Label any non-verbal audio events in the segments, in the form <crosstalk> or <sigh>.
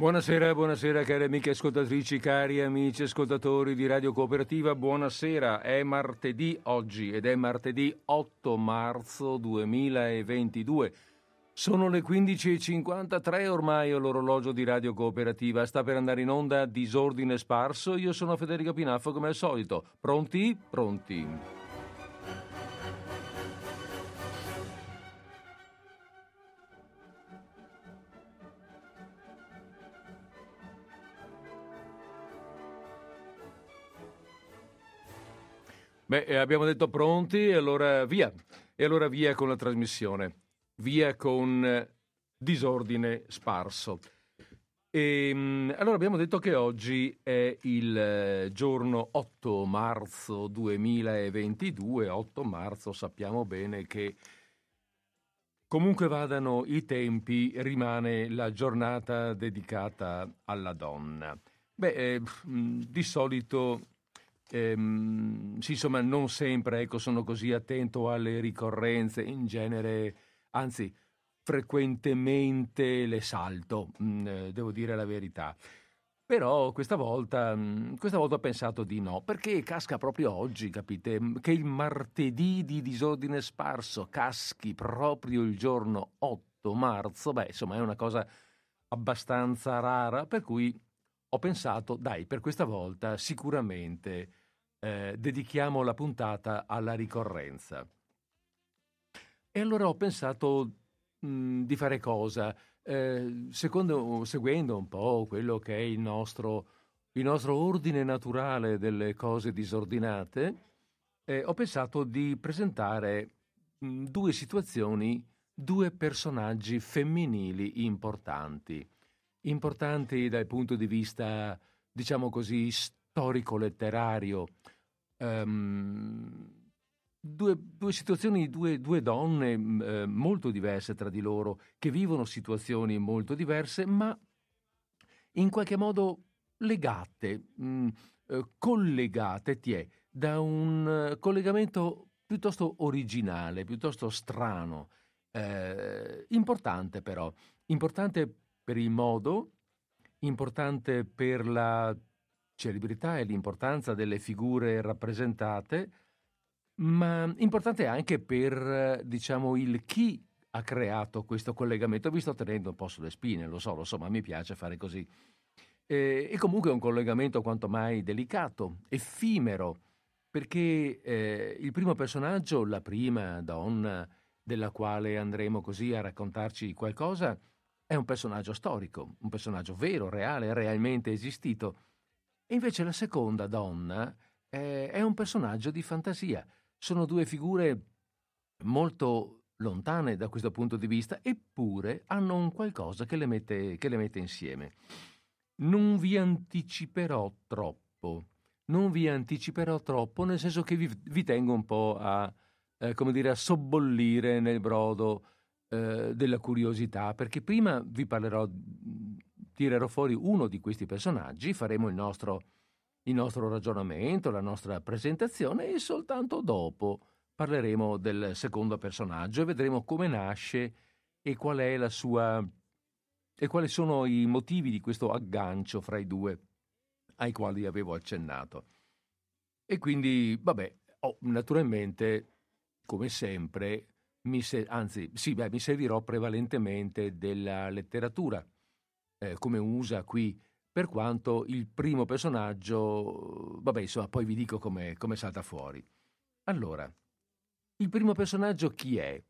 Buonasera, buonasera cari amiche ascoltatrici, cari amici ascoltatori di Radio Cooperativa, buonasera. È martedì oggi ed è martedì 8 marzo 2022. Sono le 15.53 ormai l'orologio di Radio Cooperativa. Sta per andare in onda Disordine Sparso. Io sono Federico Pinaffo come al solito. Pronti? Pronti. Beh, eh, abbiamo detto pronti e allora via. E allora via con la trasmissione. Via con eh, disordine sparso. E, ehm, allora abbiamo detto che oggi è il eh, giorno 8 marzo 2022. 8 marzo sappiamo bene che comunque vadano i tempi, rimane la giornata dedicata alla donna. Beh, eh, di solito Ehm, sì, insomma, non sempre ecco, sono così attento alle ricorrenze, in genere, anzi, frequentemente le salto, mh, mm, eh, devo dire la verità. Però questa volta, mm, questa volta, ho pensato di no, perché casca proprio oggi, capite? Mm, che il martedì di disordine sparso caschi proprio il giorno 8 marzo, beh, insomma, è una cosa abbastanza rara, per cui ho pensato, dai, per questa volta sicuramente eh, dedichiamo la puntata alla ricorrenza. E allora ho pensato mh, mm, di fare cosa? Eh, secondo, seguendo un po' quello che è il nostro, il nostro ordine naturale delle cose disordinate, eh, ho pensato di presentare mh, mm, due situazioni, due personaggi femminili importanti. Importanti dal punto di vista, diciamo così, storico-letterario, um, due, due, situazioni, due, due donne uh, molto diverse tra di loro, che vivono situazioni molto diverse, ma in qualche modo legate, mh, uh, eh, collegate, ti da un uh, collegamento piuttosto originale, piuttosto strano, eh, importante però, importante per il modo, importante per la celebrità e l'importanza delle figure rappresentate, ma importante anche per, diciamo, il chi ha creato questo collegamento. Vi sto tenendo un po' sulle spine, lo so, lo so, ma mi piace fare così. E, e comunque è un collegamento quanto mai delicato, effimero, perché eh, il primo personaggio, la prima donna della quale andremo così a raccontarci qualcosa, è un personaggio storico, un personaggio vero, reale, realmente esistito invece la seconda donna eh, è un personaggio di fantasia. Sono due figure molto lontane da questo punto di vista, eppure hanno un qualcosa che le mette, che le mette insieme. Non vi anticiperò troppo, non vi anticiperò troppo, nel senso che vi, vi tengo un po' a, eh, come dire, a sobbollire nel brodo eh, della curiosità, perché prima vi parlerò tirerò fuori uno di questi personaggi, faremo il nostro, il nostro ragionamento, la nostra presentazione e soltanto dopo parleremo del secondo personaggio e vedremo come nasce e qual è la sua e quali sono i motivi di questo aggancio fra i due ai quali avevo accennato. E quindi, vabbè, oh, naturalmente, come sempre, mi se- anzi, sì, beh, mi servirò prevalentemente della letteratura eh, come usa qui, per quanto il primo personaggio, vabbè, insomma, poi vi dico come, salta fuori. Allora, il primo personaggio chi è?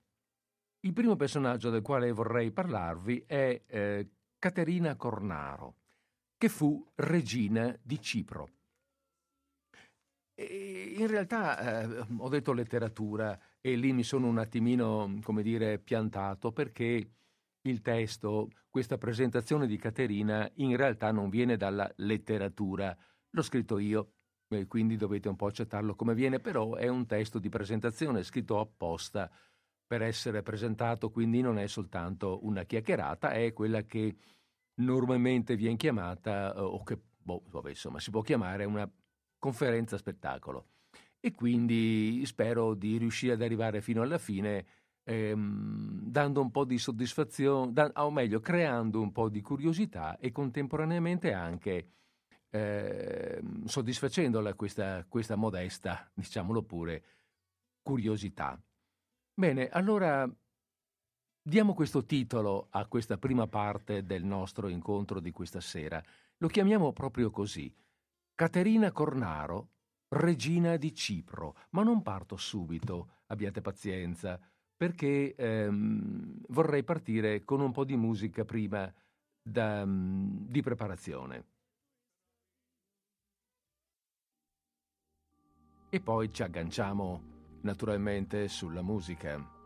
Il primo personaggio del quale vorrei parlarvi è eh, Caterina Cornaro, che fu regina di Cipro. E in realtà eh, ho detto letteratura e lì mi sono un attimino, come dire, piantato perché il testo, questa presentazione di Caterina, in realtà non viene dalla letteratura. L'ho scritto io, quindi dovete un po' accettarlo come viene, però è un testo di presentazione scritto apposta per essere presentato, quindi non è soltanto una chiacchierata, è quella che normalmente viene chiamata, eh, o che boh, vabbè, insomma, si può chiamare una conferenza spettacolo. E quindi spero di riuscire ad arrivare fino alla fine ehm, dando un po' di soddisfazione, da, o meglio, creando un po' di curiosità e contemporaneamente anche eh, soddisfacendola questa, questa modesta, diciamolo pure, curiosità. Bene, allora diamo questo titolo a questa prima parte del nostro incontro di questa sera. Lo chiamiamo proprio così. Caterina Cornaro, regina di Cipro. Ma non parto subito, abbiate pazienza, perché ehm, vorrei partire con un po' di musica prima da, di preparazione. E poi ci agganciamo naturalmente sulla musica.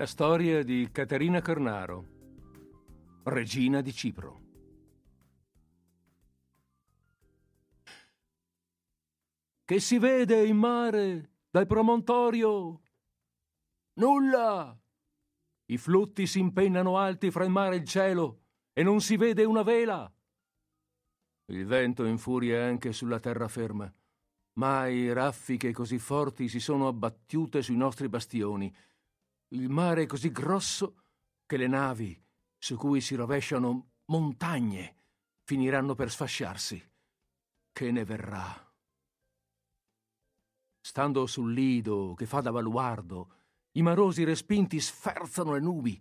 La storia di Caterina Cornaro, regina di Cipro. Che si vede in mare dal promontorio? Nulla! I flutti si impennano alti fra il mare e il cielo e non si vede una vela. Il vento infuria anche sulla terraferma. Mai raffiche così forti si sono abbattute sui nostri bastioni il mare è così grosso che le navi su cui si rovesciano montagne finiranno per sfasciarsi. Che ne verrà? Stando sul lido che fa da baluardo, i marosi respinti sferzano le nubi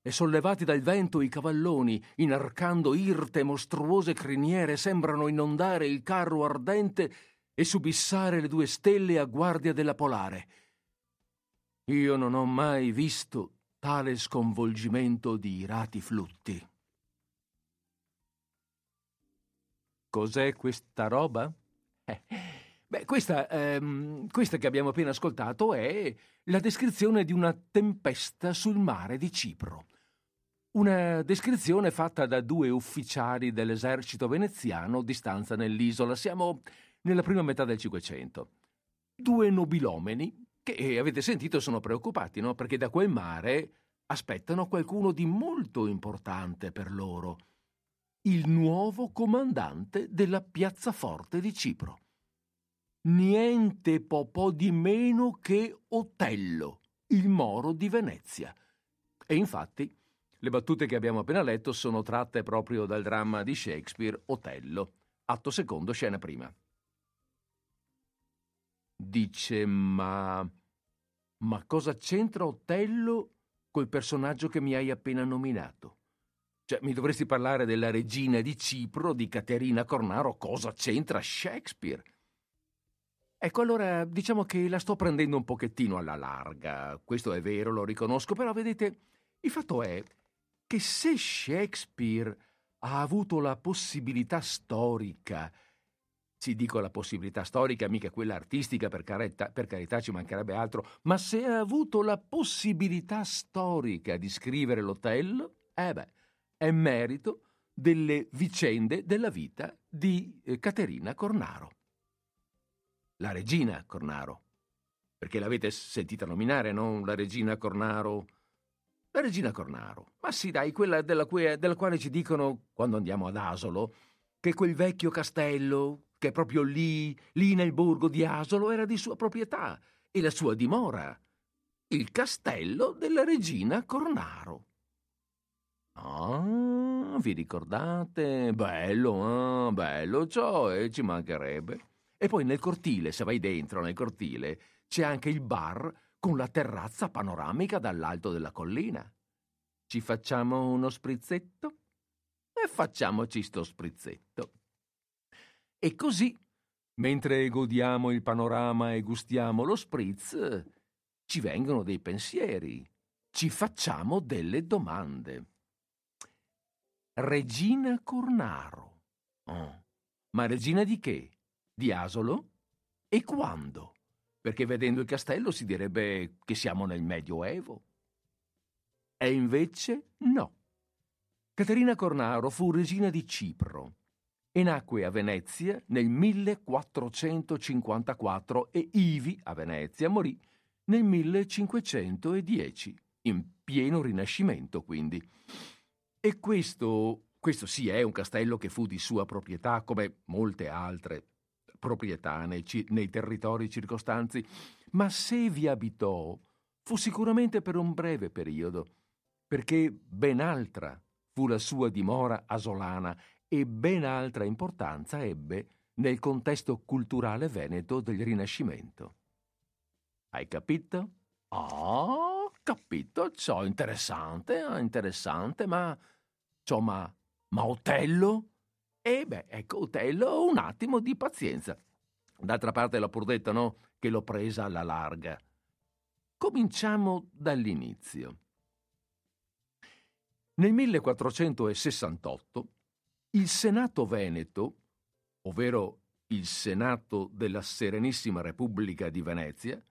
e sollevati dal vento i cavalloni, inarcando irte e mostruose criniere, sembrano inondare il carro ardente e subissare le due stelle a guardia della polare. Io non ho mai visto tale sconvolgimento di irati flutti. Cos'è questa roba? Eh, beh, questa, ehm, questa che abbiamo appena ascoltato è la descrizione di una tempesta sul mare di Cipro. Una descrizione fatta da due ufficiali dell'esercito veneziano di stanza nell'isola. Siamo nella prima metà del Cinquecento. Due nobilomeni che eh, avete sentito sono preoccupati, no? Perché da quel mare aspettano qualcuno di molto importante per loro, il nuovo comandante della piazzaforte di Cipro. Niente po' po' di meno che Otello, il moro di Venezia. E infatti le battute che abbiamo appena letto sono tratte proprio dal dramma di Shakespeare Otello, atto secondo, scena prima. Dice, ma... Ma cosa c'entra Otello col personaggio che mi hai appena nominato? Cioè, mi dovresti parlare della regina di Cipro, di Caterina Cornaro, cosa c'entra Shakespeare? Ecco, allora diciamo che la sto prendendo un pochettino alla larga, questo è vero, lo riconosco, però vedete, il fatto è che se Shakespeare ha avuto la possibilità storica, sì dico la possibilità storica, mica quella artistica, per carità, per carità ci mancherebbe altro, ma se ha avuto la possibilità storica di scrivere l'Otello, eh beh, è merito delle vicende della vita di eh, Caterina Cornaro. La regina Cornaro, perché l'avete sentita nominare, non la regina Cornaro? La regina Cornaro, ma sì dai, quella della, della quale ci dicono, quando andiamo ad Asolo, che quel vecchio castello, che proprio lì, lì nel borgo di Asolo, era di sua proprietà e la sua dimora, il castello della regina Cornaro. Ah, vi ricordate? Bello, ah, bello, cioè, ci mancherebbe. E poi nel cortile, se vai dentro nel cortile, c'è anche il bar con la terrazza panoramica dall'alto della collina. Ci facciamo uno sprizzetto? E facciamoci sto sprizzetto. E così, mentre godiamo il panorama e gustiamo lo spritz, ci vengono dei pensieri, ci facciamo delle domande. Regina Cornaro. Oh. Ma regina di che? Di Asolo? E quando? Perché vedendo il castello si direbbe che siamo nel Medioevo. E invece no. Caterina Cornaro fu regina di Cipro e nacque a Venezia nel 1454 e ivi a Venezia morì nel 1510, in pieno rinascimento quindi. E questo, questo sì è un castello che fu di sua proprietà, come molte altre proprietà nei, nei territori circostanzi, ma se vi abitò fu sicuramente per un breve periodo, perché ben altra fu la sua dimora asolana e ben altra importanza ebbe nel contesto culturale veneto del Rinascimento. Hai capito? Ah, capito, ciò interessante, interessante, ma Ciò ma, ma Otello? E beh, ecco, Otello, un attimo di pazienza. D'altra parte l'ho pur detto, no? Che l'ho presa alla larga. Cominciamo dall'inizio. Nel 1468 il Senato Veneto, ovvero il Senato della Serenissima Repubblica di Venezia,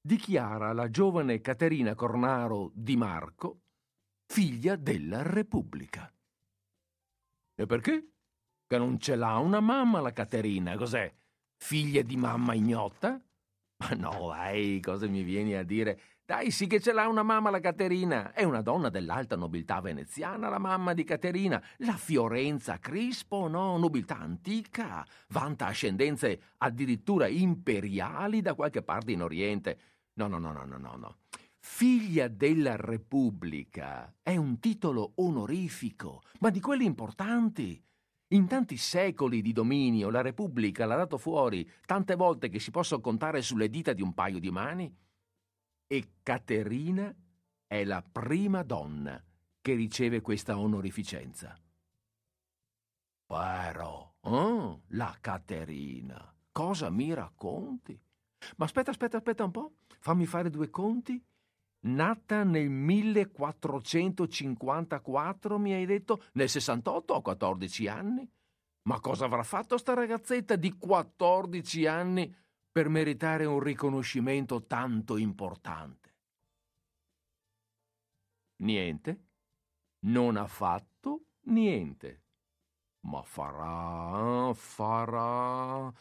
dichiara la giovane Caterina Cornaro di Marco figlia della Repubblica. E perché? Che non ce l'ha una mamma la Caterina, cos'è? Figlia di mamma ignota? Ma no, dai, cosa mi vieni a dire? Dai, sì che ce l'ha una mamma la Caterina. È una donna dell'alta nobiltà veneziana, la mamma di Caterina. La Fiorenza Crispo, no, nobiltà antica. Vanta ascendenze addirittura imperiali da qualche parte in Oriente. No, no, no, no, no, no, no. Figlia della Repubblica è un titolo onorifico, ma di quelli importanti. In tanti secoli di dominio la Repubblica l'ha dato fuori tante volte che si possono contare sulle dita di un paio di mani. E Caterina è la prima donna che riceve questa onorificenza. Però, oh, la Caterina, cosa mi racconti? Ma aspetta, aspetta, aspetta un po', fammi fare due conti nata nel 1454, mi hai detto? Nel 68 ho 14 anni. Ma cosa avrà fatto sta ragazzetta di 14 anni per meritare un riconoscimento tanto importante? Niente. Non ha fatto niente. Ma farà, farà.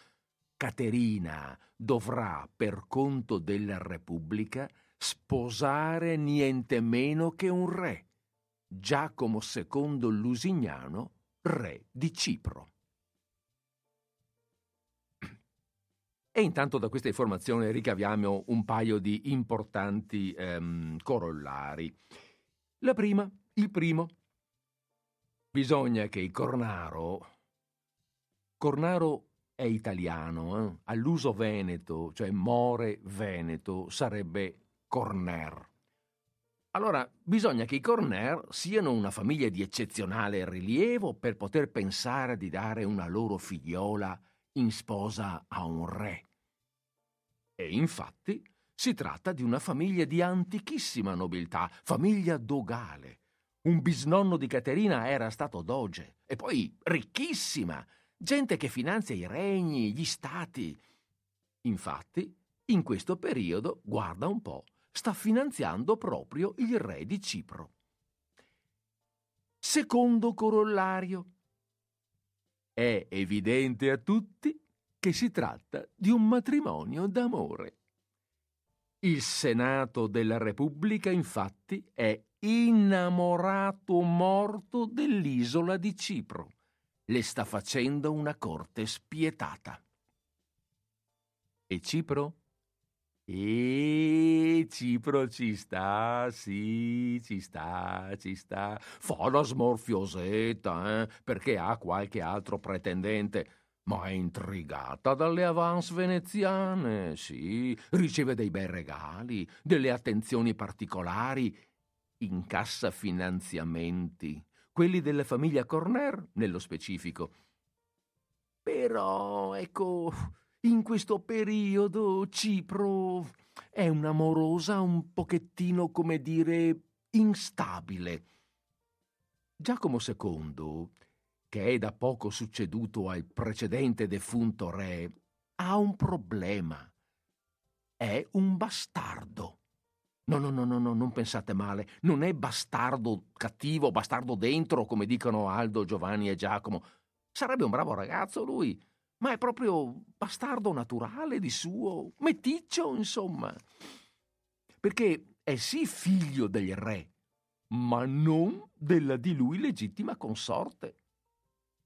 Caterina dovrà, per conto della Repubblica, sposare niente meno che un re, Giacomo II Lusignano, re di Cipro. E intanto da questa informazione ricaviamo un paio di importanti ehm, corollari. La prima, il primo, bisogna che il Cornaro, Cornaro è italiano, eh? all'uso veneto, cioè more veneto, sarebbe Corner. Allora, bisogna che i Corner siano una famiglia di eccezionale rilievo per poter pensare di dare una loro figliola in sposa a un re. E infatti si tratta di una famiglia di antichissima nobiltà, famiglia dogale. Un bisnonno di Caterina era stato doge, e poi ricchissima, gente che finanzia i regni, gli stati. Infatti, in questo periodo, guarda un po', sta finanziando proprio il re di Cipro. Secondo corollario. È evidente a tutti che si tratta di un matrimonio d'amore. Il Senato della Repubblica, infatti, è innamorato morto dell'isola di Cipro. Le sta facendo una corte spietata. E Cipro? E Cipro ci sta, sì, ci sta, ci sta. Fa la smorfiosetta, eh, perché ha qualche altro pretendente. Ma è intrigata dalle avance veneziane, sì, riceve dei bei regali, delle attenzioni particolari, incassa finanziamenti, quelli della famiglia Corner nello specifico. Però, ecco, in questo periodo Cipro è un'amorosa un pochettino, come dire, instabile. Giacomo II, che è da poco succeduto al precedente defunto re, ha un problema. È un bastardo. No, no, no, no, no, non pensate male. Non è bastardo cattivo, bastardo dentro, come dicono Aldo, Giovanni e Giacomo. Sarebbe un bravo ragazzo lui ma è proprio bastardo naturale di suo, meticcio, insomma. Perché è sì figlio del re, ma non della di lui legittima consorte.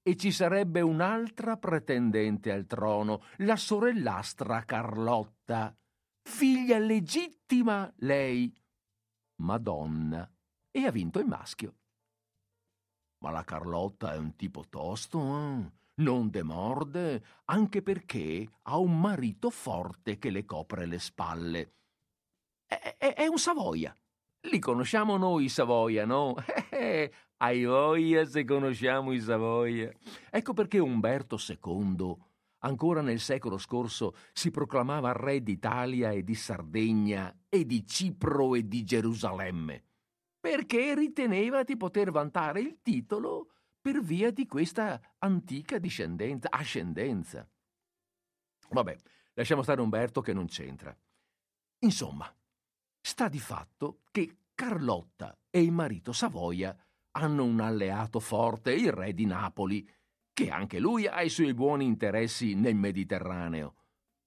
E ci sarebbe un'altra pretendente al trono, la sorellastra Carlotta, figlia legittima lei, Madonna, e ha vinto il maschio. Ma la Carlotta è un tipo tosto, eh? non demorde, anche perché ha un marito forte che le copre le spalle. È, è, è un Savoia. Li conosciamo noi Savoia, no? <laughs> Hai voglia se conosciamo i Savoia. Ecco perché Umberto II, ancora nel secolo scorso, si proclamava re d'Italia e di Sardegna e di Cipro e di Gerusalemme, perché riteneva di poter vantare il titolo per via di questa antica discendenza, ascendenza. Vabbè, lasciamo stare Umberto che non c'entra. Insomma, sta di fatto che Carlotta e il marito Savoia hanno un alleato forte, il re di Napoli, che anche lui ha i suoi buoni interessi nel Mediterraneo,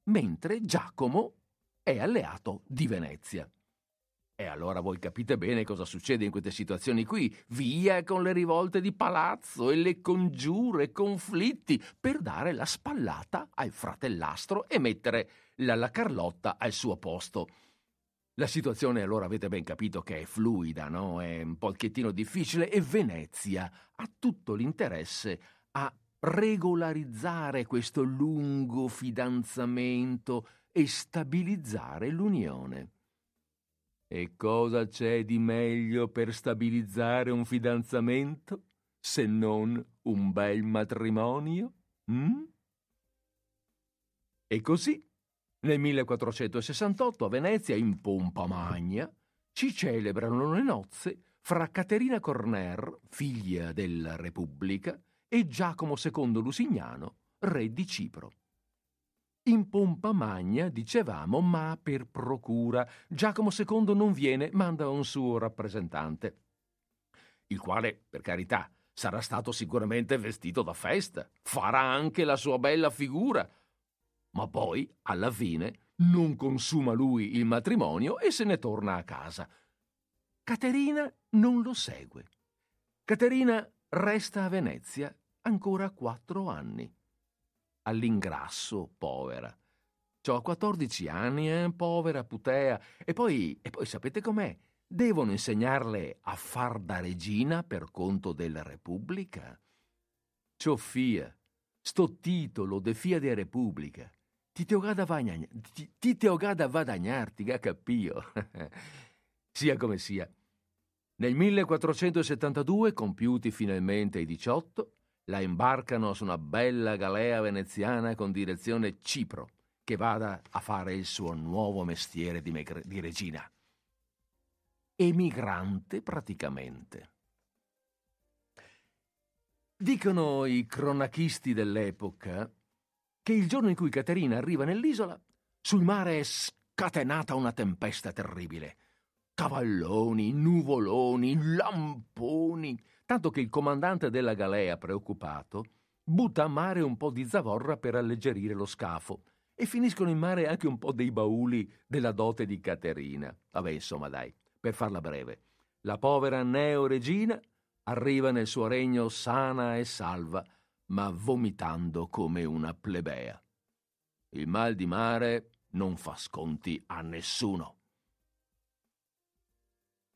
mentre Giacomo è alleato di Venezia. E allora voi capite bene cosa succede in queste situazioni qui. Via con le rivolte di palazzo e le congiure conflitti per dare la spallata al fratellastro e mettere la, la Carlotta al suo posto. La situazione allora avete ben capito che è fluida, no? È un pochettino difficile e Venezia ha tutto l'interesse a regolarizzare questo lungo fidanzamento e stabilizzare l'unione. E cosa c'è di meglio per stabilizzare un fidanzamento se non un bel matrimonio? Mm? E così, nel 1468 a Venezia, in pompa magna, si celebrano le nozze fra Caterina Corner, figlia della Repubblica, e Giacomo II Lusignano, re di Cipro. In pompa magna, dicevamo, ma per procura. Giacomo II non viene, manda un suo rappresentante, il quale, per carità, sarà stato sicuramente vestito da festa, farà anche la sua bella figura, ma poi, alla fine, non consuma lui il matrimonio e se ne torna a casa. Caterina non lo segue. Caterina resta a Venezia ancora quattro anni all'ingrasso, povera. Ho 14 anni, eh, povera putea. E poi, e poi sapete com'è? Devono insegnarle a far da regina per conto della Repubblica? Ciò fia, sto titolo de fia de Repubblica. Ti te ogada vadagnarti, ga capio. sia come sia, Nel 1472, compiuti finalmente i 18, la imbarcano su una bella galea veneziana con direzione Cipro, che vada a fare il suo nuovo mestiere di, me- di regina. Emigrante praticamente. Dicono i cronachisti dell'epoca che il giorno in cui Caterina arriva nell'isola, sul mare è scatenata una tempesta terribile. Cavalloni, nuvoloni, lamponi, tanto che il comandante della galea, preoccupato, butta a mare un po' di zavorra per alleggerire lo scafo e finiscono in mare anche un po' dei bauli della dote di Caterina. Vabbè, insomma, dai, per farla breve. La povera Neo Regina arriva nel suo regno sana e salva, ma vomitando come una plebea. Il mal di mare non fa sconti a nessuno.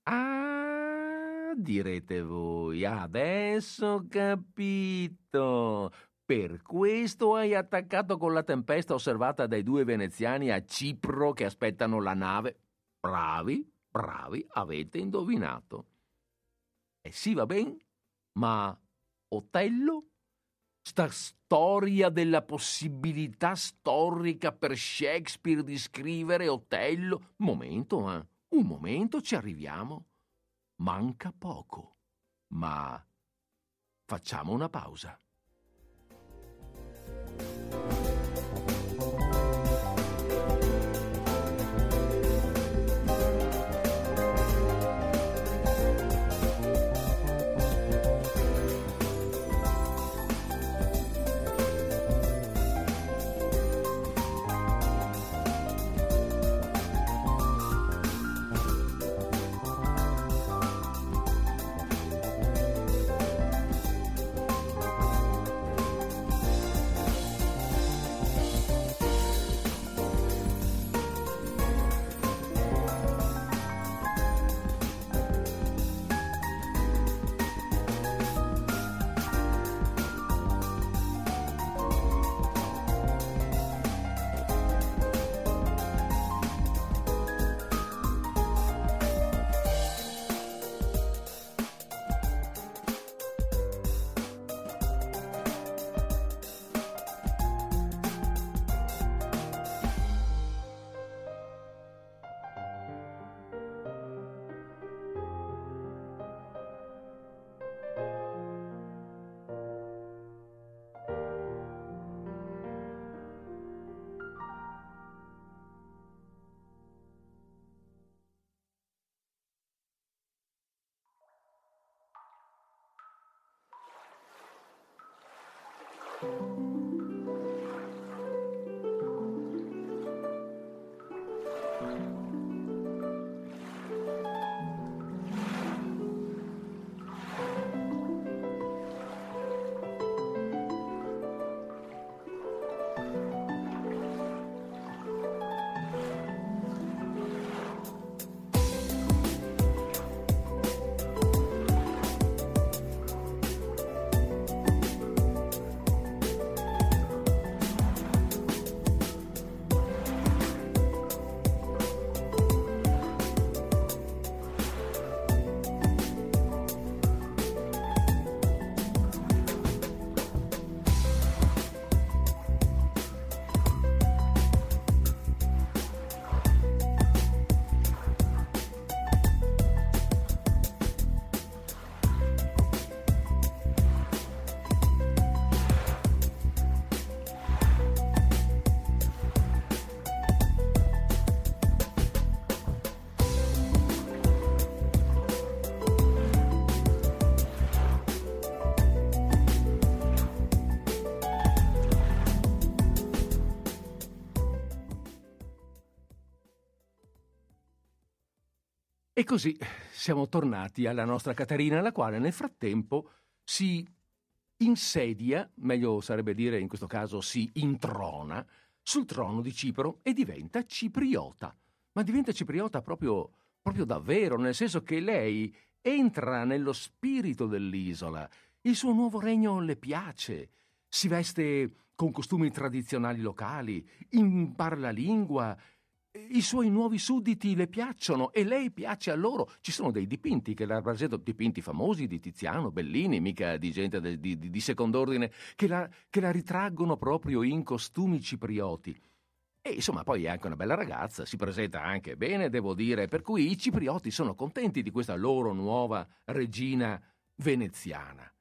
Ah, direte voi, adesso ho capito. Per questo hai attaccato con la tempesta osservata dai due veneziani a Cipro che aspettano la nave. Bravi, bravi, avete indovinato. E sì, va bene, ma Otello? Sta storia della possibilità storica per Shakespeare di scrivere Otello? Momento, eh? Un momento, ci arriviamo. Manca poco, ma facciamo una pausa. E così siamo tornati alla nostra Caterina, la quale nel frattempo si insedia, meglio sarebbe dire in questo caso si introna, sul trono di Cipro e diventa cipriota. Ma diventa cipriota proprio, proprio davvero, nel senso che lei entra nello spirito dell'isola. Il suo nuovo regno le piace. Si veste con costumi tradizionali locali, impara la lingua i suoi nuovi sudditi le piacciono e lei piace a loro. Ci sono dei dipinti che la rappresentano, dipinti famosi di Tiziano, Bellini, mica di gente de, di, di, di, second'ordine, che la, che la ritraggono proprio in costumi ciprioti. E insomma, poi è anche una bella ragazza, si presenta anche bene, devo dire, per cui i ciprioti sono contenti di questa loro nuova regina veneziana.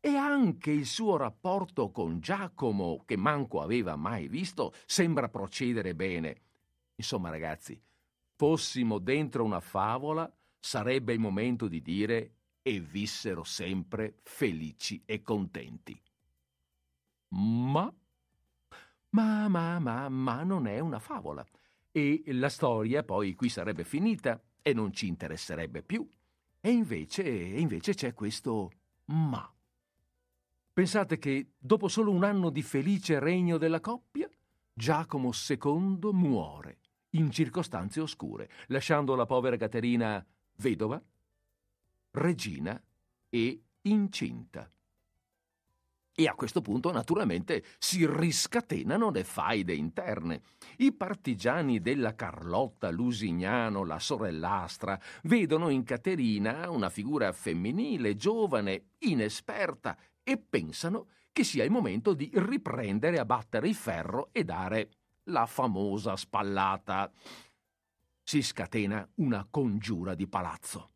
E anche il suo rapporto con Giacomo, che manco aveva mai visto, sembra procedere bene. Insomma, ragazzi, fossimo dentro una favola, sarebbe il momento di dire e vissero sempre felici e contenti. Ma, ma, ma, ma, ma non è una favola. E la storia poi qui sarebbe finita e non ci interesserebbe più. E invece, invece c'è questo ma. Pensate che dopo solo un anno di felice regno della coppia, Giacomo II muore in circostanze oscure, lasciando la povera Caterina vedova, regina e incinta. E a questo punto, naturalmente, si riscatenano le faide interne. I partigiani della Carlotta Lusignano, la sorellastra, vedono in Caterina una figura femminile, giovane, inesperta e pensano che sia il momento di riprendere a battere il ferro e dare la famosa spallata. Si scatena una congiura di palazzo.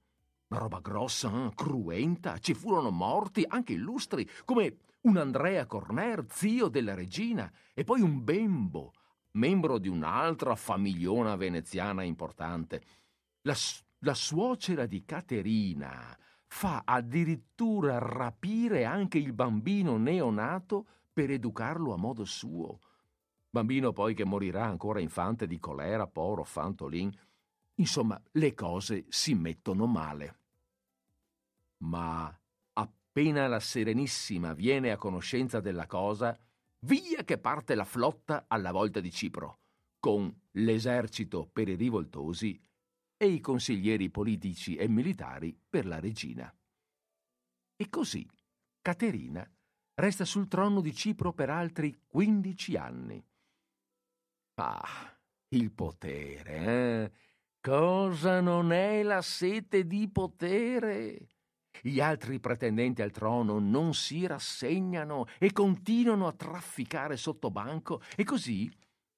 Una roba grossa, eh, cruenta, ci furono morti, anche illustri, come un Andrea Corner, zio della regina, e poi un bembo, membro di un'altra famigliona veneziana importante. La, la suocera di Caterina, fa addirittura rapire anche il bambino neonato per educarlo a modo suo. Bambino poi che morirà ancora infante di colera, poro, fantolin. Insomma, le cose si mettono male. Ma appena la Serenissima viene a conoscenza della cosa, via che parte la flotta alla volta di Cipro, con l'esercito per i rivoltosi e i consiglieri politici e militari per la regina. E così Caterina resta sul trono di Cipro per altri 15 anni. Ah, il potere, eh? Cosa non è la sete di potere? Gli altri pretendenti al trono non si rassegnano e continuano a trafficare sotto banco e così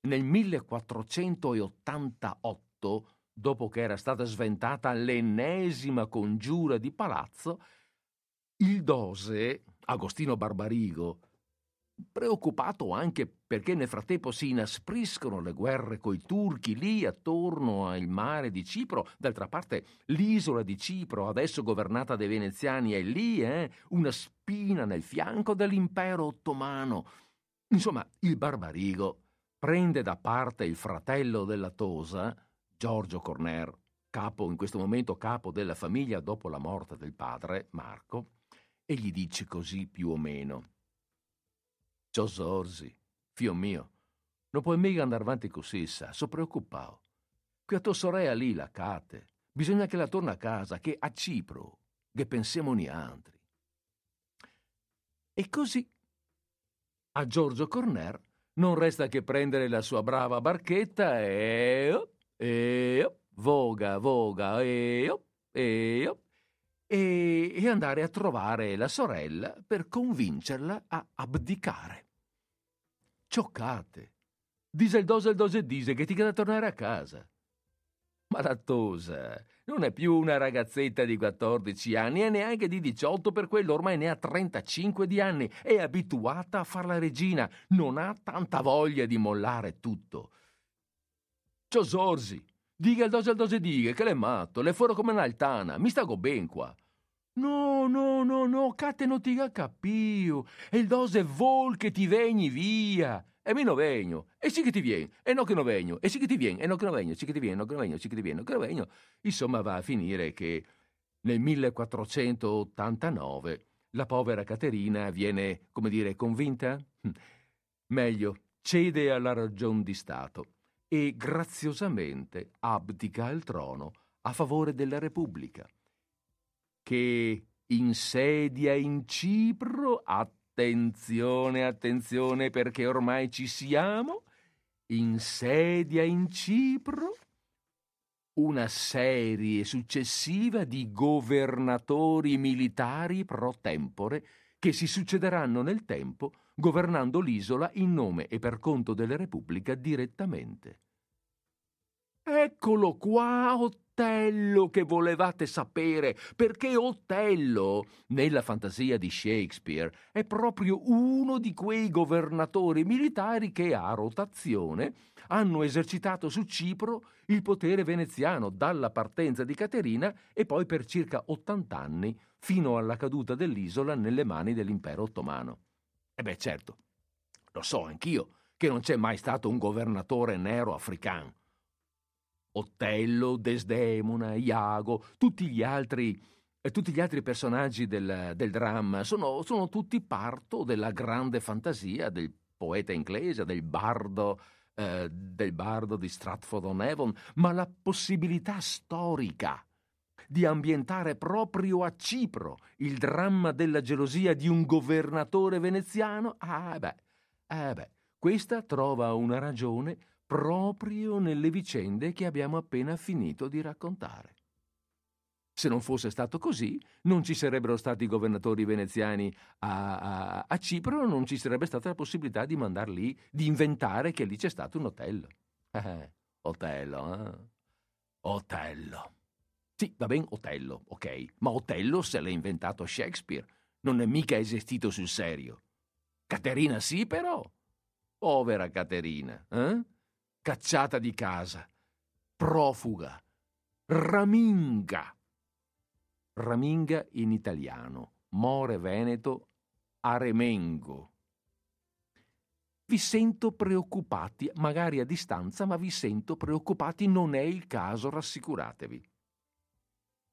nel 1488 dopo che era stata sventata l'ennesima congiura di palazzo, il dose, Agostino Barbarigo, preoccupato anche perché nel frattempo si inaspriscono le guerre coi turchi lì attorno al mare di Cipro, d'altra parte l'isola di Cipro, adesso governata dai veneziani, è lì, eh, una spina nel fianco dell'impero ottomano. Insomma, il Barbarigo prende da parte il fratello della Tosa, Giorgio Corner, capo in questo momento capo della famiglia dopo la morte del padre, Marco, e gli dice così più o meno. Giosorsi, fio mio, non puoi mica andare avanti così, sa, so preoccupato. Qui a tua sorella lì, la cate, bisogna che la torna a casa, che a Cipro, che pensiamo ni altri. E così a Giorgio Corner non resta che prendere la sua brava barchetta e e voga, voga, e, e, e andare a trovare la sorella per convincerla a abdicare. Cioccate. Dise il dose dose dise che ti queda tornare a casa. Ma la Tosa non è più una ragazzetta di 14 anni e neanche di 18, per quello ormai ne ha 35 di anni, è abituata a far la regina, non ha tanta voglia di mollare tutto. Ciò Sorsi, diga il dose al dose diga che l'è matto, le fuori come un'altana, mi stago ben qua. No, no, no, no, cate non ti capio, e il dose vol che ti vegni via. E mi non vegno, e sì che ti viene, e no che non vegno, e sì che ti viene, e no che non vegno, sì che ti viene, no che non vegno, sì che ti viene, no che non vegno. Insomma va a finire che nel 1489 la povera Caterina viene, come dire, convinta? Meglio, cede alla ragion di Stato e graziosamente abdica il trono a favore della Repubblica, che insedia in Cipro, attenzione, attenzione perché ormai ci siamo, insedia in Cipro una serie successiva di governatori militari pro tempore che si succederanno nel tempo governando l'isola in nome e per conto della Repubblica direttamente. Eccolo qua, Otello, che volevate sapere, perché Otello, nella fantasia di Shakespeare, è proprio uno di quei governatori militari che a rotazione hanno esercitato su Cipro il potere veneziano dalla partenza di Caterina e poi per circa 80 anni fino alla caduta dell'isola nelle mani dell'impero ottomano. E beh, certo, lo so anch'io che non c'è mai stato un governatore nero africano. Otello, Desdemona, Iago, tutti gli altri, eh, tutti gli altri personaggi del, del dramma sono, sono tutti parto della grande fantasia del poeta inglese, del bardo eh, del bardo di Stratford-on-Avon, ma la possibilità storica di ambientare proprio a Cipro il dramma della gelosia di un governatore veneziano? Ah beh, eh beh, questa trova una ragione proprio nelle vicende che abbiamo appena finito di raccontare. Se non fosse stato così, non ci sarebbero stati governatori veneziani a, a, a Cipro, non ci sarebbe stata la possibilità di mandar lì, di inventare che lì c'è stato un hotel. Eh, Otello, eh? Otello. Sì, va bene, Otello, ok, ma Otello se l'ha inventato Shakespeare, non è mica esistito sul serio. Caterina sì, però. Povera Caterina, eh? Cacciata di casa, profuga, raminga raminga in italiano, more veneto, aremengo. Vi sento preoccupati, magari a distanza, ma vi sento preoccupati, non è il caso, rassicuratevi.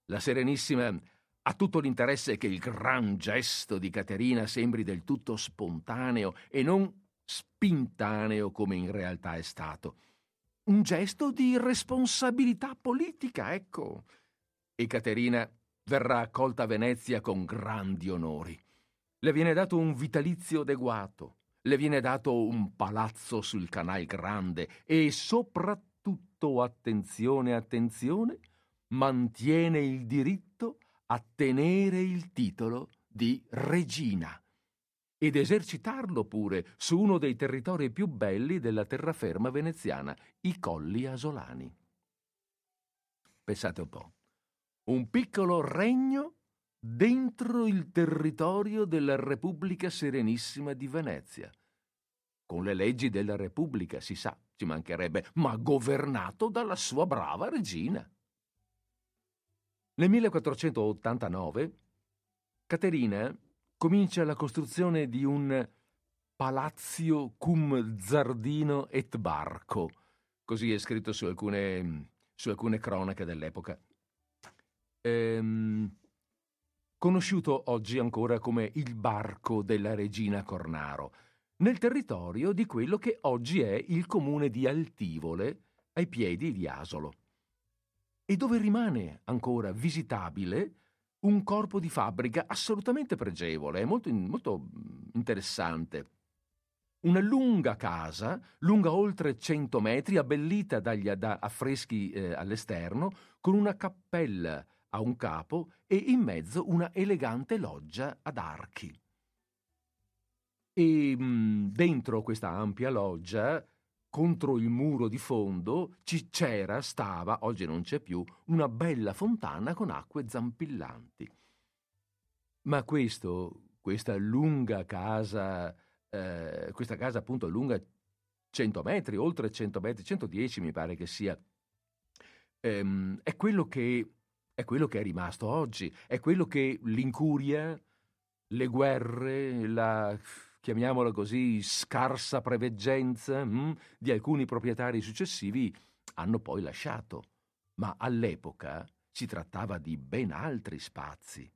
La Serenissima ha tutto l'interesse che il gran gesto di Caterina sembri del tutto spontaneo e non spintaneo come in realtà è stato. Un gesto di responsabilità politica, ecco. E Caterina verrà accolta a Venezia con grandi onori. Le viene dato un vitalizio adeguato, le viene dato un palazzo sul Canal Grande e soprattutto, attenzione, attenzione, mantiene il diritto a tenere il titolo di regina ed esercitarlo pure su uno dei territori più belli della terraferma veneziana, i Colli Asolani. Pensate un po' un piccolo regno dentro il territorio della Repubblica Serenissima di Venezia. Con le leggi della Repubblica, si sa, ci mancherebbe, ma governato dalla sua brava regina. Nel 1489 Caterina comincia la costruzione di un palazio cum zardino et barco, così è scritto su alcune, su alcune cronache dell'epoca. Ehm, conosciuto oggi ancora come il barco della regina Cornaro, nel territorio di quello che oggi è il comune di Altivole, ai piedi di Asolo, e dove rimane ancora visitabile un corpo di fabbrica assolutamente pregevole, molto, molto interessante. Una lunga casa, lunga oltre 100 metri, abbellita dagli, da affreschi eh, all'esterno, con una cappella a un capo e in mezzo una elegante loggia ad archi. E mh, mm, dentro questa ampia loggia, contro il muro di fondo, c'era, stava, oggi non c'è più, una bella fontana con acque zampillanti. Ma questo, questa lunga casa, eh, questa casa appunto lunga 100 metri, oltre 100 metri, 110 mi pare che sia, ehm, è quello che è quello che è rimasto oggi, è quello che l'incuria, le guerre, la chiamiamola così, scarsa preveggenza hm, di alcuni proprietari successivi hanno poi lasciato. Ma all'epoca si trattava di ben altri spazi.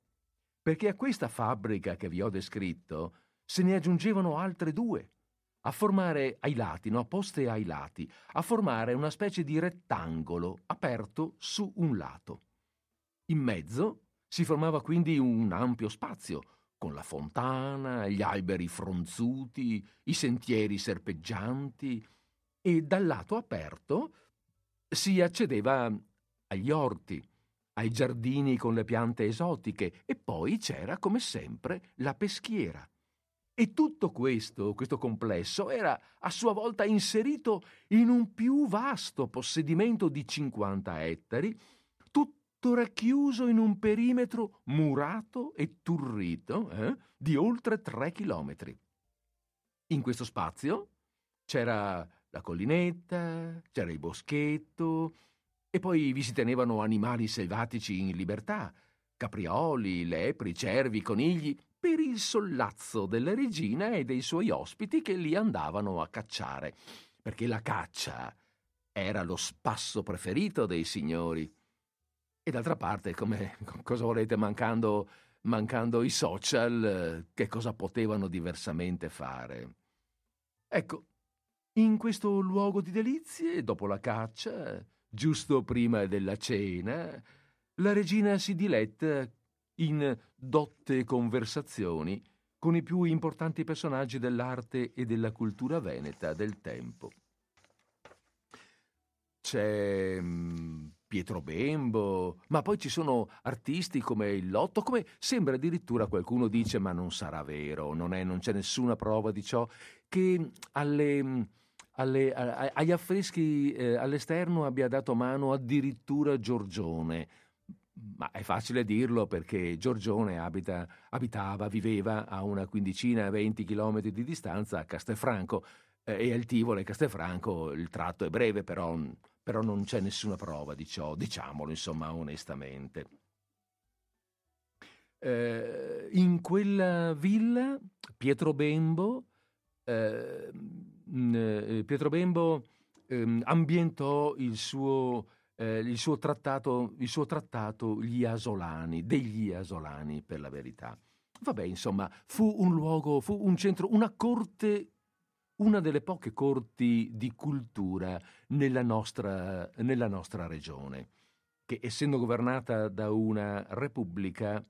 Perché a questa fabbrica che vi ho descritto se ne aggiungevano altre due, a formare ai lati, no, poste ai lati, a formare una specie di rettangolo aperto su un lato. In mezzo si formava quindi un ampio spazio, con la fontana, gli alberi fronzuti, i sentieri serpeggianti, e dal lato aperto si accedeva agli orti, ai giardini con le piante esotiche e poi c'era, come sempre, la peschiera. E tutto questo, questo complesso, era a sua volta inserito in un più vasto possedimento di 50 ettari, tutto racchiuso in un perimetro murato e turrito eh, di oltre tre chilometri. In questo spazio c'era la collinetta, c'era il boschetto, e poi vi si tenevano animali selvatici in libertà, caprioli, lepri, cervi, conigli, per il sollazzo della regina e dei suoi ospiti che li andavano a cacciare, perché la caccia era lo spasso preferito dei signori. E d'altra parte, come <laughs> cosa volete, mancando, mancando i social, che cosa potevano diversamente fare? Ecco, in questo luogo di delizie, dopo la caccia, giusto prima della cena, la regina si diletta in dotte conversazioni con i più importanti personaggi dell'arte e della cultura veneta del tempo. C'è mm, Pietro Bembo, ma poi ci sono artisti come il Lotto, come sembra addirittura qualcuno dice, ma non sarà vero, non, è, non c'è nessuna prova di ciò, che alle alle, agli affreschi eh, all'esterno abbia dato mano addirittura Giorgione. Ma è facile dirlo perché Giorgione abita, abitava, viveva a una quindicina, venti chilometri di distanza a Castelfranco eh, e al Tivoli Castelfranco il tratto è breve, però, però non c'è nessuna prova di ciò, diciamolo insomma onestamente. Eh, in quella villa Pietro Bembo eh, eh, Pietro Bembo ehm, ambientò il suo, eh, il, suo trattato, il suo trattato Gli Asolani, degli Asolani per la verità. Vabbè, insomma, fu un luogo, fu un centro, una corte, una delle poche corti di cultura nella nostra, nella nostra regione, che essendo governata da una repubblica,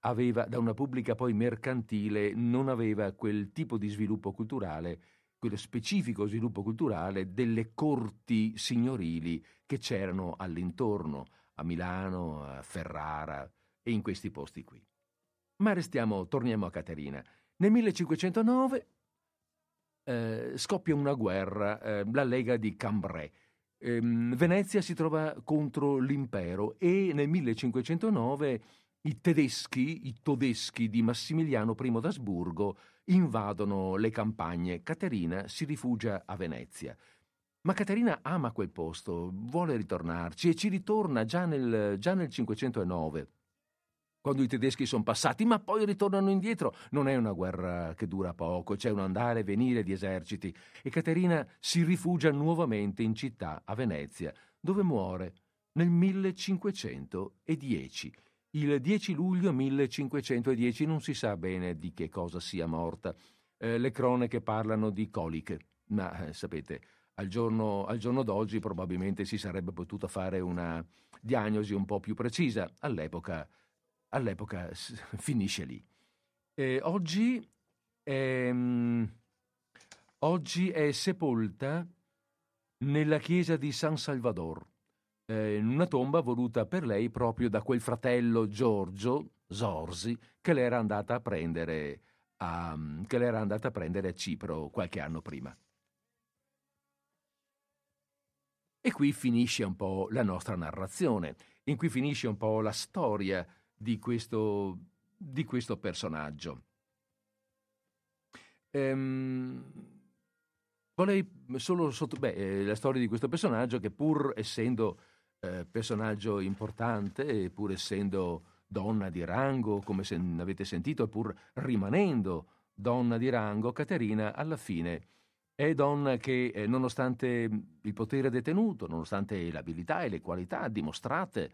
aveva, da una pubblica poi mercantile, non aveva quel tipo di sviluppo culturale quello specifico sviluppo culturale delle corti signorili che c'erano all'intorno, a Milano, a Ferrara e in questi posti qui. Ma restiamo, torniamo a Caterina. Nel 1509 eh, scoppia una guerra, eh, la Lega di Cambrai. Eh, Venezia si trova contro l'impero e nel 1509 i tedeschi, i todeschi di Massimiliano I d'Asburgo invadono le campagne. Caterina si rifugia a Venezia. Ma Caterina ama quel posto, vuole ritornarci e ci ritorna già nel, già nel 509, quando i tedeschi sono passati, ma poi ritornano indietro. Non è una guerra che dura poco, c'è un andare e venire di eserciti e Caterina si rifugia nuovamente in città, a Venezia, dove muore nel 1510 il 10 luglio 1510 non si sa bene di che cosa sia morta. Eh, le cronache parlano di coliche, ma eh, sapete, al giorno, al giorno, d'oggi probabilmente si sarebbe potuta fare una diagnosi un po' più precisa. All'epoca, all'epoca <laughs> finisce lì. Eh, oggi, è, oggi è sepolta nella chiesa di San Salvador eh, in una tomba voluta per lei proprio da quel fratello Giorgio Zorzi che l'era andata a prendere a, che l'era andata a, prendere a Cipro qualche anno prima. E qui finisce un po' la nostra narrazione, in cui finisce un po' la storia di questo, di questo personaggio. Ehm, vorrei solo sotto, beh, eh, la storia di questo personaggio che pur essendo eh, personaggio importante, pur essendo donna di rango, come se avete sentito, pur rimanendo donna di rango, Caterina alla fine è donna che, eh, nonostante il potere detenuto, nonostante l'abilità e le qualità dimostrate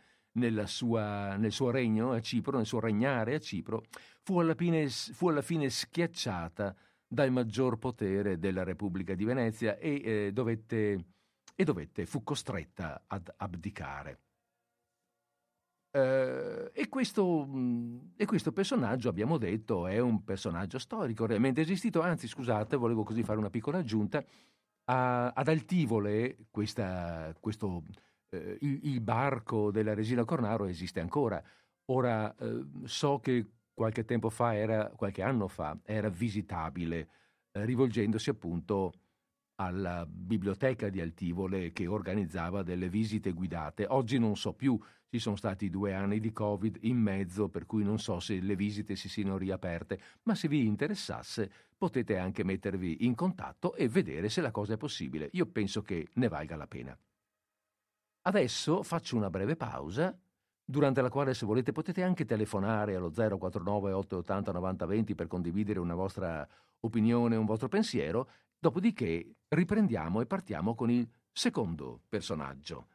sua, nel suo regno a Cipro, nel suo regnare a Cipro, fu alla fine, fu alla fine schiacciata dal maggior potere della Repubblica di Venezia e eh, dovette e dovette, fu costretta ad abdicare. Uh, e, questo, mh, e, questo, personaggio, abbiamo detto, è un personaggio storico realmente esistito, anzi scusate, volevo così fare una piccola aggiunta, A, ad Altivole, questa, questo, eh, il, il, barco della Resina Cornaro esiste ancora. Ora eh, so che qualche tempo fa, era, qualche anno fa, era visitabile, eh, rivolgendosi appunto alla biblioteca di Altivole che organizzava delle visite guidate. Oggi non so più, ci sono stati due anni di Covid in mezzo, per cui non so se le visite si siano riaperte, ma se vi interessasse potete anche mettervi in contatto e vedere se la cosa è possibile. Io penso che ne valga la pena. Adesso faccio una breve pausa, durante la quale se volete potete anche telefonare allo 049 880 9020 per condividere una vostra opinione, un vostro pensiero Dopodiché riprendiamo e partiamo con il secondo personaggio.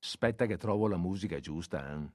Aspetta che trovo la musica giusta. Eh?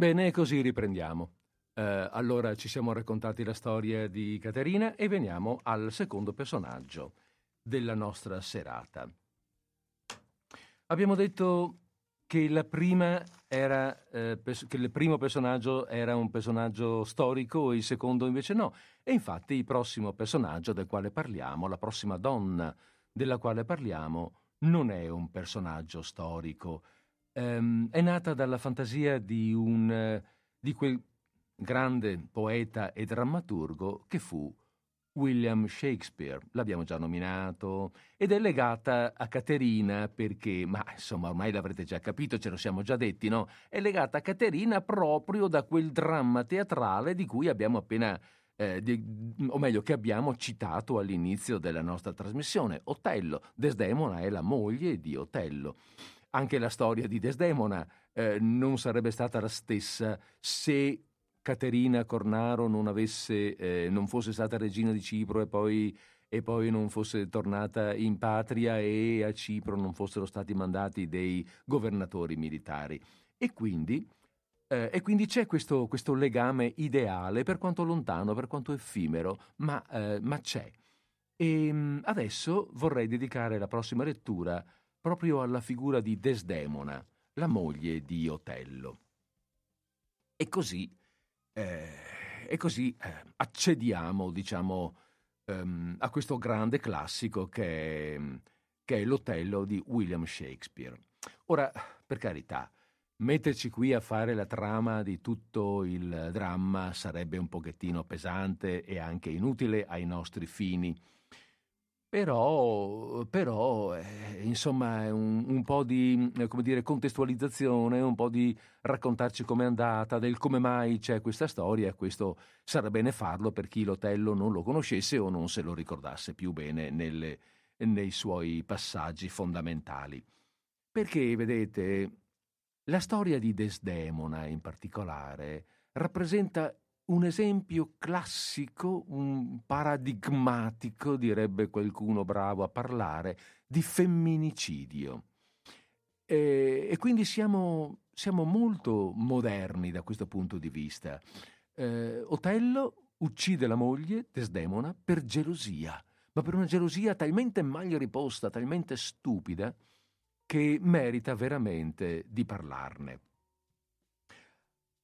Bene, così riprendiamo. Eh, allora ci siamo raccontati la storia di Caterina e veniamo al secondo personaggio della nostra serata. Abbiamo detto che, era, eh, pers- che il primo personaggio era un personaggio storico e il secondo invece no. E infatti il prossimo personaggio del quale parliamo, la prossima donna della quale parliamo, non è un personaggio storico, ehm, è nata dalla fantasia di, un, di quel grande poeta e drammaturgo che fu William Shakespeare, l'abbiamo già nominato, ed è legata a Caterina perché, ma insomma ormai l'avrete già capito, ce lo siamo già detti, no? È legata a Caterina proprio da quel dramma teatrale di cui abbiamo appena, eh, di, o meglio, che abbiamo citato all'inizio della nostra trasmissione. Otello, Desdemona è la moglie di Otello. Anche la storia di Desdemona eh, non sarebbe stata la stessa se Caterina Cornaro non, avesse, eh, non fosse stata regina di Cipro e poi, e poi, non fosse tornata in patria e a Cipro non fossero stati mandati dei governatori militari. E quindi, eh, e quindi c'è questo, questo, legame ideale, per quanto lontano, per quanto effimero, ma, eh, ma c'è. E ehm, adesso vorrei dedicare la prossima lettura proprio alla figura di Desdemona, la moglie di Otello. E così eh, e così eh, accediamo, diciamo, ehm, a questo grande classico che che è l'Otello di William Shakespeare. Ora, per carità, metterci qui a fare la trama di tutto il dramma sarebbe un pochettino pesante e anche inutile ai nostri fini. Però, però eh, insomma, un, un, po' di eh, dire, contestualizzazione, un po' di raccontarci com'è andata, del come mai c'è questa storia, questo sarà bene farlo per chi l'Otello non lo conoscesse o non se lo ricordasse più bene nelle, nei suoi passaggi fondamentali. Perché, vedete, la storia di Desdemona in particolare rappresenta un esempio classico, un paradigmatico, direbbe qualcuno bravo a parlare, di femminicidio. E, e quindi siamo, siamo, molto moderni da questo punto di vista. Eh, Otello uccide la moglie, Desdemona, per gelosia, ma per una gelosia talmente mal riposta, talmente stupida, che merita veramente di parlarne.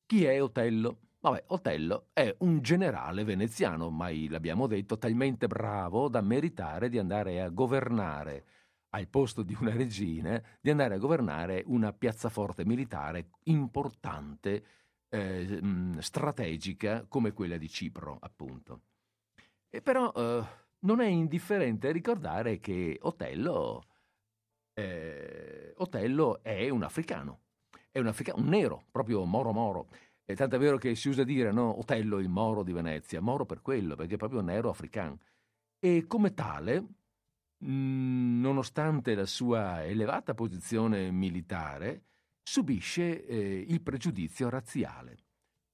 Chi è Otello? Vabbè, Otello è un generale veneziano, mai l'abbiamo detto, talmente bravo da meritare di andare a governare al posto di una regina, di andare a governare una piazzaforte militare importante, eh, strategica come quella di Cipro, appunto. E però eh, non è indifferente ricordare che Otello, eh, Otello è un africano, è un africano, un nero, proprio moro moro è tanto vero che si usa dire, no, Otello, il moro di Venezia, moro per quello, perché è proprio nero africano. E come tale, mh, nonostante la sua elevata posizione militare, subisce eh, il pregiudizio razziale.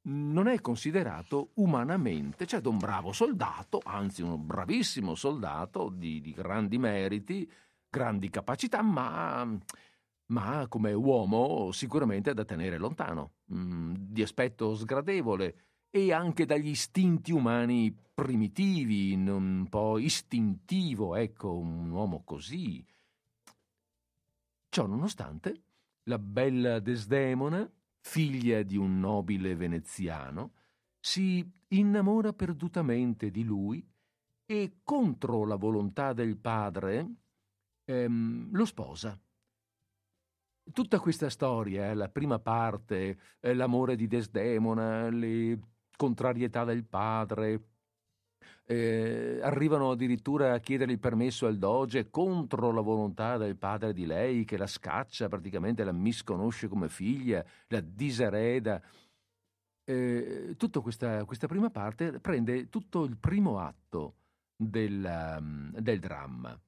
Non è considerato umanamente, certo un bravo soldato, anzi un bravissimo soldato di, di grandi meriti, grandi capacità, ma ma come uomo sicuramente da tenere lontano, mm, di aspetto sgradevole e anche dagli istinti umani primitivi, un po' istintivo, ecco, un uomo così. Ciò nonostante, la bella Desdemona, figlia di un nobile veneziano, si innamora perdutamente di lui e contro la volontà del padre ehm, lo sposa Tutta questa storia, eh, la prima parte, eh, l'amore di Desdemona, le contrarietà del padre, eh, arrivano addirittura a chiedere il permesso al doge contro la volontà del padre di lei che la scaccia, praticamente la misconosce come figlia, la disereda. Eh, tutta questa, questa, prima parte prende tutto il primo atto del, um, del dramma.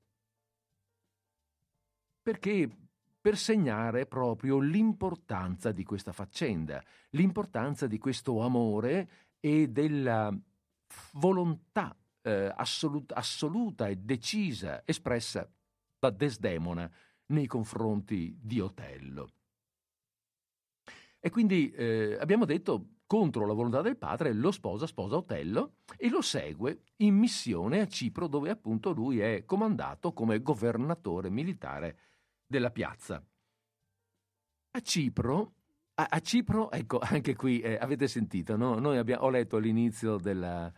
Perché per segnare proprio l'importanza di questa faccenda, l'importanza di questo amore e della volontà eh, assoluta, assoluta e decisa espressa da Desdemona nei confronti di Otello. E quindi eh, abbiamo detto contro la volontà del padre, lo sposa, sposa Otello e lo segue in missione a Cipro dove appunto lui è comandato come governatore militare della piazza. A Cipro, a, a Cipro ecco, <laughs> anche qui eh, avete sentito, no? Noi abbiamo, ho letto all'inizio, della,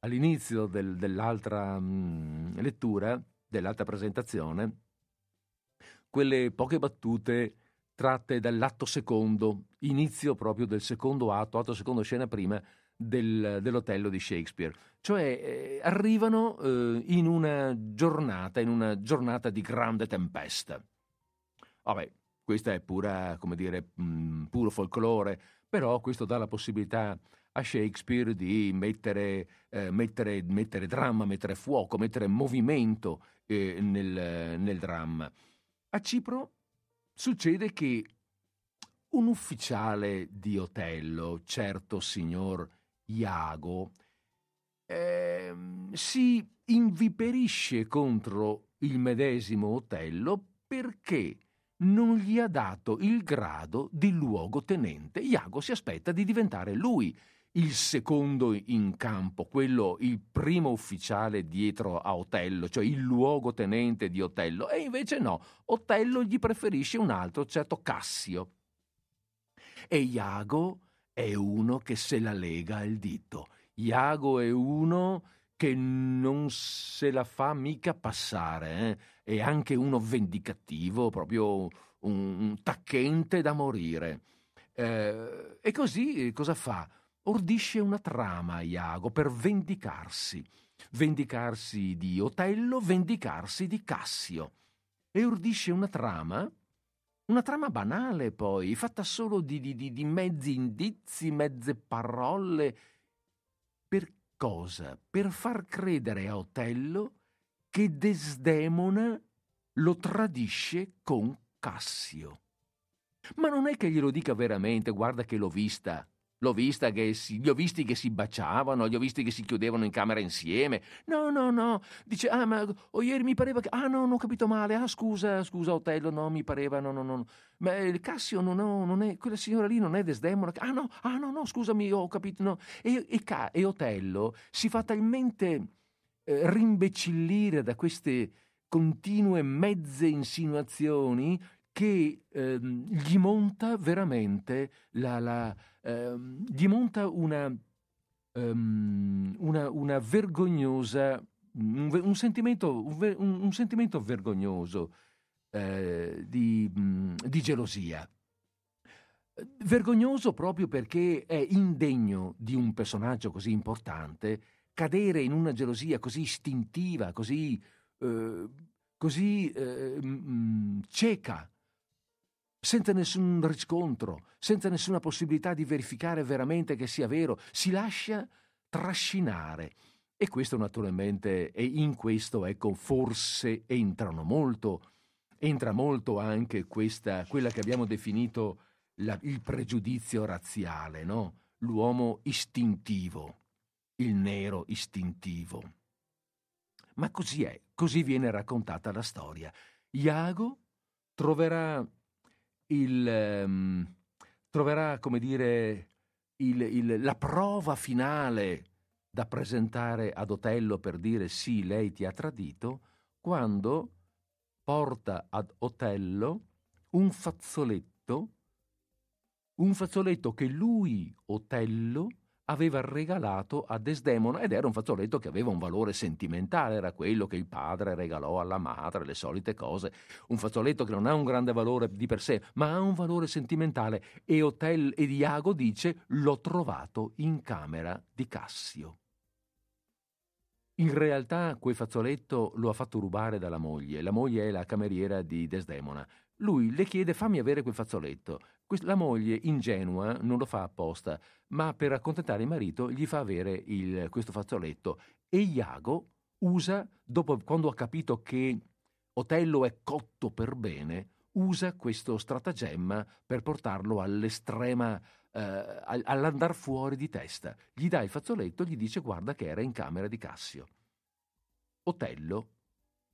all'inizio del, dell'altra mh, mm, lettura, dell'altra presentazione, quelle poche battute tratte dall'atto secondo, inizio proprio del secondo atto, atto secondo scena prima del, dell'Otello di Shakespeare. Cioè eh, arrivano eh, in una giornata, in una giornata di grande tempesta. Vabbè, questa è pura, come dire, mh, mm, puro folklore, però questo dà la possibilità a Shakespeare di mettere, eh, mettere, mettere dramma, mettere fuoco, mettere movimento eh, nel, nel dramma. A Cipro succede che un ufficiale di Otello, certo signor Iago, eh, si inviperisce contro il medesimo Otello perché non gli ha dato il grado di luogotenente. Iago si aspetta di diventare lui il secondo in campo, quello, il primo ufficiale dietro a Otello, cioè il luogotenente di Otello, e invece no, Otello gli preferisce un altro, certo Cassio. E Iago è uno che se la lega al dito. Iago è uno che non se la fa mica passare, eh? è anche uno vendicativo, proprio un, tacchente da morire. Eh, e così cosa fa? ordisce una trama a Iago per vendicarsi, vendicarsi di Otello, vendicarsi di Cassio. E ordisce una trama, una trama banale poi, fatta solo di, di, di mezzi indizi, mezze parole. Cosa? Per far credere a Otello che Desdemona lo tradisce con Cassio. Ma non è che glielo dica veramente, guarda che l'ho vista, L'ho vista che si, li ho visti che si baciavano, li ho visti che si chiudevano in camera insieme. No, no, no. Dice, ah, ma oh, ieri mi pareva che... Ah, no, non ho capito male. Ah, scusa, scusa, Otello, no, mi pareva, no, no, no. Ma il Cassio no, no, non è... Quella signora lì non è Desdemona. Ah, no, ah, no, no, scusami, ho capito, no. E, e, e Otello si fa talmente eh, rimbecillire da queste continue mezze insinuazioni che eh, gli monta veramente la, la eh, gli monta una, um, una, una vergognosa un, un, sentimento, un, un, sentimento, vergognoso eh, di, di, gelosia. Vergognoso proprio perché è indegno di un personaggio così importante cadere in una gelosia così istintiva, così, eh, così eh, cieca senza nessun riscontro, senza nessuna possibilità di verificare veramente che sia vero, si lascia trascinare. E questo naturalmente, e in questo, ecco, forse entrano molto, entra molto anche questa, quella che abbiamo definito la, il pregiudizio razziale, no? L'uomo istintivo, il nero istintivo. Ma così è, così viene raccontata la storia. Iago troverà il, um, troverà, come dire, il, il, la prova finale da presentare ad Otello per dire sì, lei ti ha tradito, quando porta ad Otello un fazzoletto, un fazzoletto che lui, Otello, aveva regalato a Desdemona ed era un fazzoletto che aveva un valore sentimentale, era quello che il padre regalò alla madre, le solite cose, un fazzoletto che non ha un grande valore di per sé, ma ha un valore sentimentale e Hotel e Diago dice l'ho trovato in camera di Cassio. In realtà quel fazzoletto lo ha fatto rubare dalla moglie, la moglie è la cameriera di Desdemona. Lui le chiede fammi avere quel fazzoletto. La moglie, ingenua, non lo fa apposta, ma per accontentare il marito gli fa avere il, questo fazzoletto. E Iago usa, dopo, quando ha capito che Otello è cotto per bene, usa questo stratagemma per portarlo all'estrema, eh, all'andar fuori di testa. Gli dà il fazzoletto, gli dice guarda che era in camera di Cassio. Otello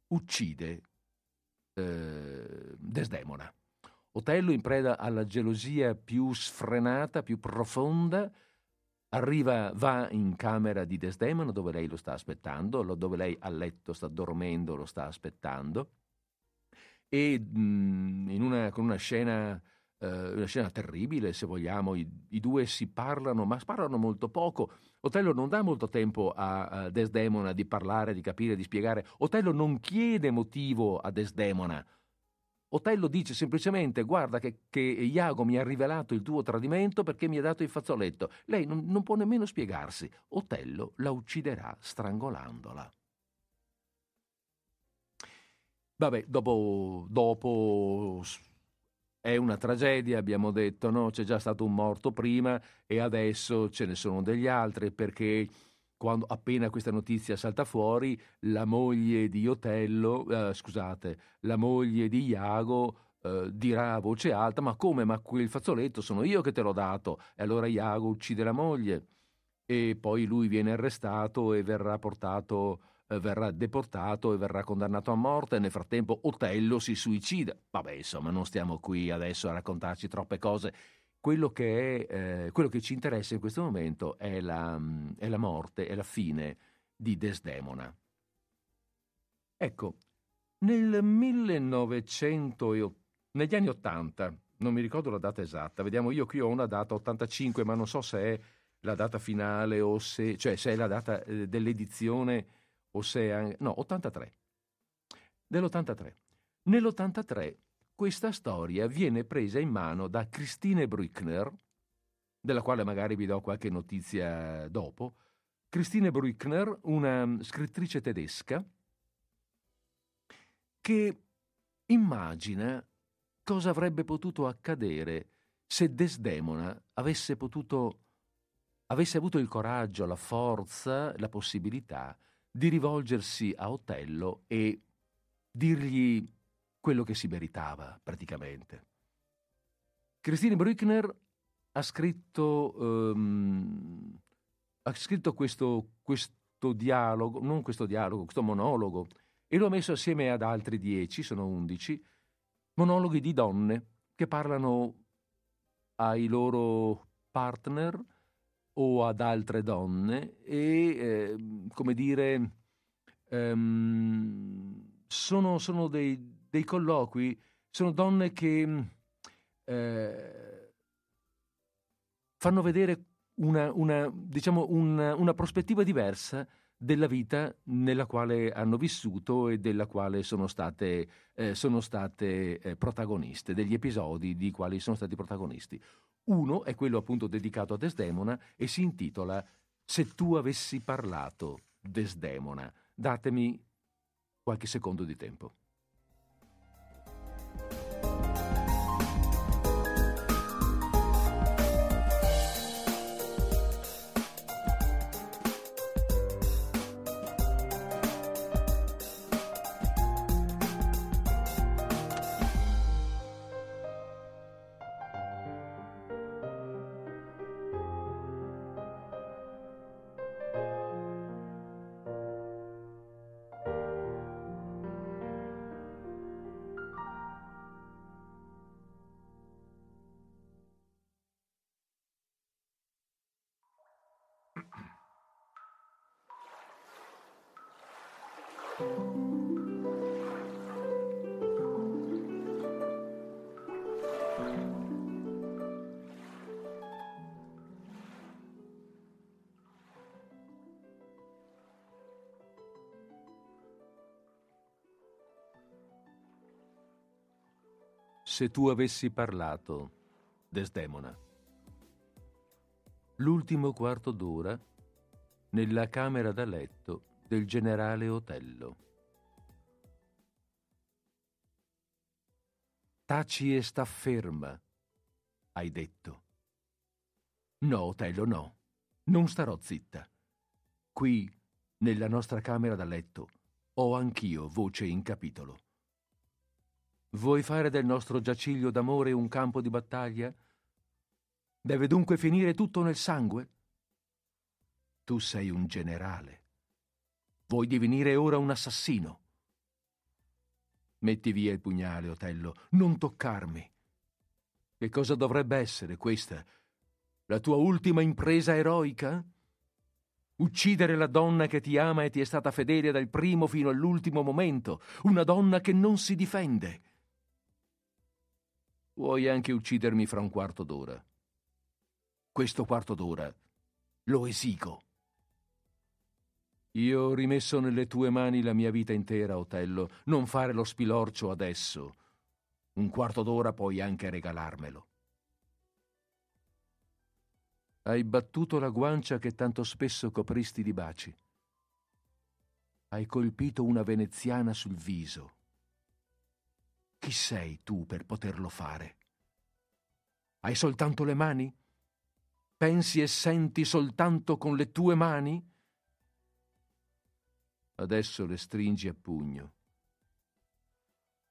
uccide eh, Desdemona. Otello, in preda alla gelosia più sfrenata, più profonda, arriva, va in camera di Desdemona dove lei lo sta aspettando, dove lei a letto sta dormendo, lo sta aspettando, e mh, mm, una, con una scena, eh, una scena, terribile, se vogliamo, i, i, due si parlano, ma parlano molto poco. Otello non dà molto tempo a Desdemona di parlare, di capire, di spiegare. Otello non chiede motivo a Desdemona Otello dice semplicemente guarda che, che, Iago mi ha rivelato il tuo tradimento perché mi ha dato il fazzoletto. Lei non, non può nemmeno spiegarsi. Otello la ucciderà strangolandola. Vabbè, dopo, dopo è una tragedia, abbiamo detto, no? C'è già stato un morto prima e adesso ce ne sono degli altri perché quando appena questa notizia salta fuori, la moglie di Otello, eh, scusate, la moglie di Iago eh, dirà a voce alta: Ma come? Ma quel fazzoletto sono io che te l'ho dato. E allora Iago uccide la moglie. E poi lui viene arrestato e verrà portato. Eh, verrà deportato e verrà condannato a morte. Nel frattempo Otello si suicida. Vabbè, insomma, non stiamo qui adesso a raccontarci troppe cose quello che, è, eh, quello che ci interessa in questo momento è la, è la morte, è la fine di Desdemona. Ecco, nel 1900, negli anni 80, non mi ricordo la data esatta, vediamo, io qui ho una data 85, ma non so se è la data finale o se, cioè se è la data eh, dell'edizione o se è, no, 83. Dell'83. Nell'83 questa storia viene presa in mano da Christine Brückner, della quale magari vi do qualche notizia dopo. Christine Brückner, una scrittrice tedesca, che immagina cosa avrebbe potuto accadere se Desdemona avesse potuto avesse avuto il coraggio, la forza, la possibilità di rivolgersi a Otello e dirgli quello che si meritava praticamente. Christine Brückner ha scritto, um, ha scritto questo, questo dialogo, non questo dialogo, questo monologo, e lo ha messo assieme ad altri dieci, sono undici, monologhi di donne che parlano ai loro partner o ad altre donne e, eh, come dire, um, sono, sono dei, dei colloqui sono donne che mm, eh, fanno vedere una, una, diciamo una, una, prospettiva diversa della vita nella quale hanno vissuto e della quale sono state, eh, sono state eh, protagoniste, degli episodi di quali sono stati protagonisti. Uno è quello appunto dedicato a Desdemona e si intitola Se tu avessi parlato, Desdemona. Datemi qualche secondo di tempo. Se tu avessi parlato, Desdemona. L'ultimo quarto d'ora nella camera da letto del generale Otello. Taci e sta ferma, hai detto. No, Otello, no. Non starò zitta. Qui, nella nostra camera da letto, ho anch'io voce in capitolo. Vuoi fare del nostro giaciglio d'amore un campo di battaglia? Deve dunque finire tutto nel sangue? Tu sei un generale. Vuoi divenire ora un assassino? Metti via il pugnale, Otello, non toccarmi. Che cosa dovrebbe essere questa? La tua ultima impresa eroica? Uccidere la donna che ti ama e ti è stata fedele dal primo fino all'ultimo momento, una donna che non si difende. Vuoi anche uccidermi fra un quarto d'ora. Questo quarto d'ora lo esigo. Io ho rimesso nelle tue mani la mia vita intera, Otello. Non fare lo spilorcio adesso. Un quarto d'ora puoi anche regalarmelo. Hai battuto la guancia che tanto spesso copristi di baci. Hai colpito una veneziana sul viso. Chi sei tu per poterlo fare? Hai soltanto le mani? Pensi e senti soltanto con le tue mani? Adesso le stringi a pugno.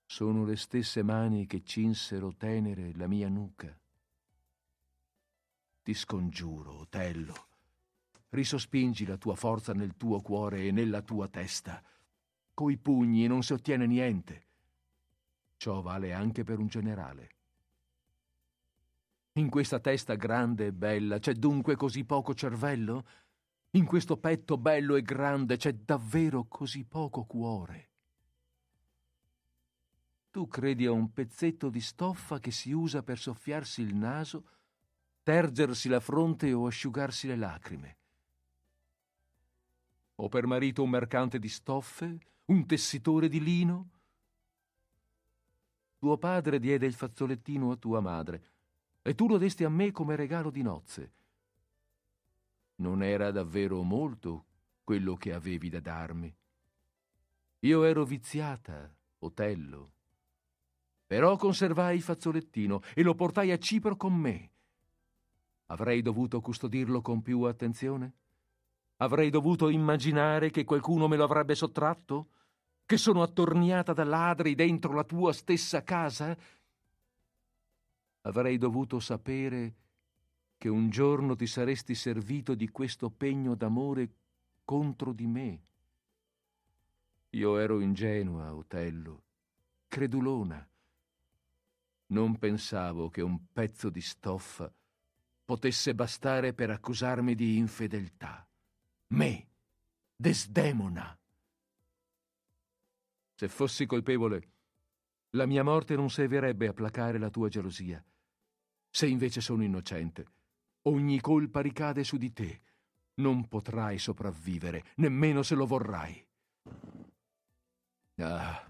Sono le stesse mani che cinsero tenere la mia nuca. Ti scongiuro, Otello, risospingi la tua forza nel tuo cuore e nella tua testa. Coi pugni non si ottiene niente. Ciò vale anche per un generale. In questa testa grande e bella c'è dunque così poco cervello? In questo petto bello e grande c'è davvero così poco cuore? Tu credi a un pezzetto di stoffa che si usa per soffiarsi il naso, tergersi la fronte o asciugarsi le lacrime? Ho per marito un mercante di stoffe, un tessitore di lino? Tuo padre diede il fazzolettino a tua madre, e tu lo desti a me come regalo di nozze. Non era davvero molto quello che avevi da darmi. Io ero viziata, Otello. Però conservai il fazzolettino e lo portai a Cipro con me. Avrei dovuto custodirlo con più attenzione? Avrei dovuto immaginare che qualcuno me lo avrebbe sottratto? Che sono attorniata da ladri dentro la tua stessa casa? Avrei dovuto sapere che un giorno ti saresti servito di questo pegno d'amore contro di me. Io ero ingenua, Otello, credulona. Non pensavo che un pezzo di stoffa potesse bastare per accusarmi di infedeltà. Me, Desdemona. Se fossi colpevole, la mia morte non servirebbe a placare la tua gelosia. Se invece sono innocente, ogni colpa ricade su di te. Non potrai sopravvivere, nemmeno se lo vorrai. Ah,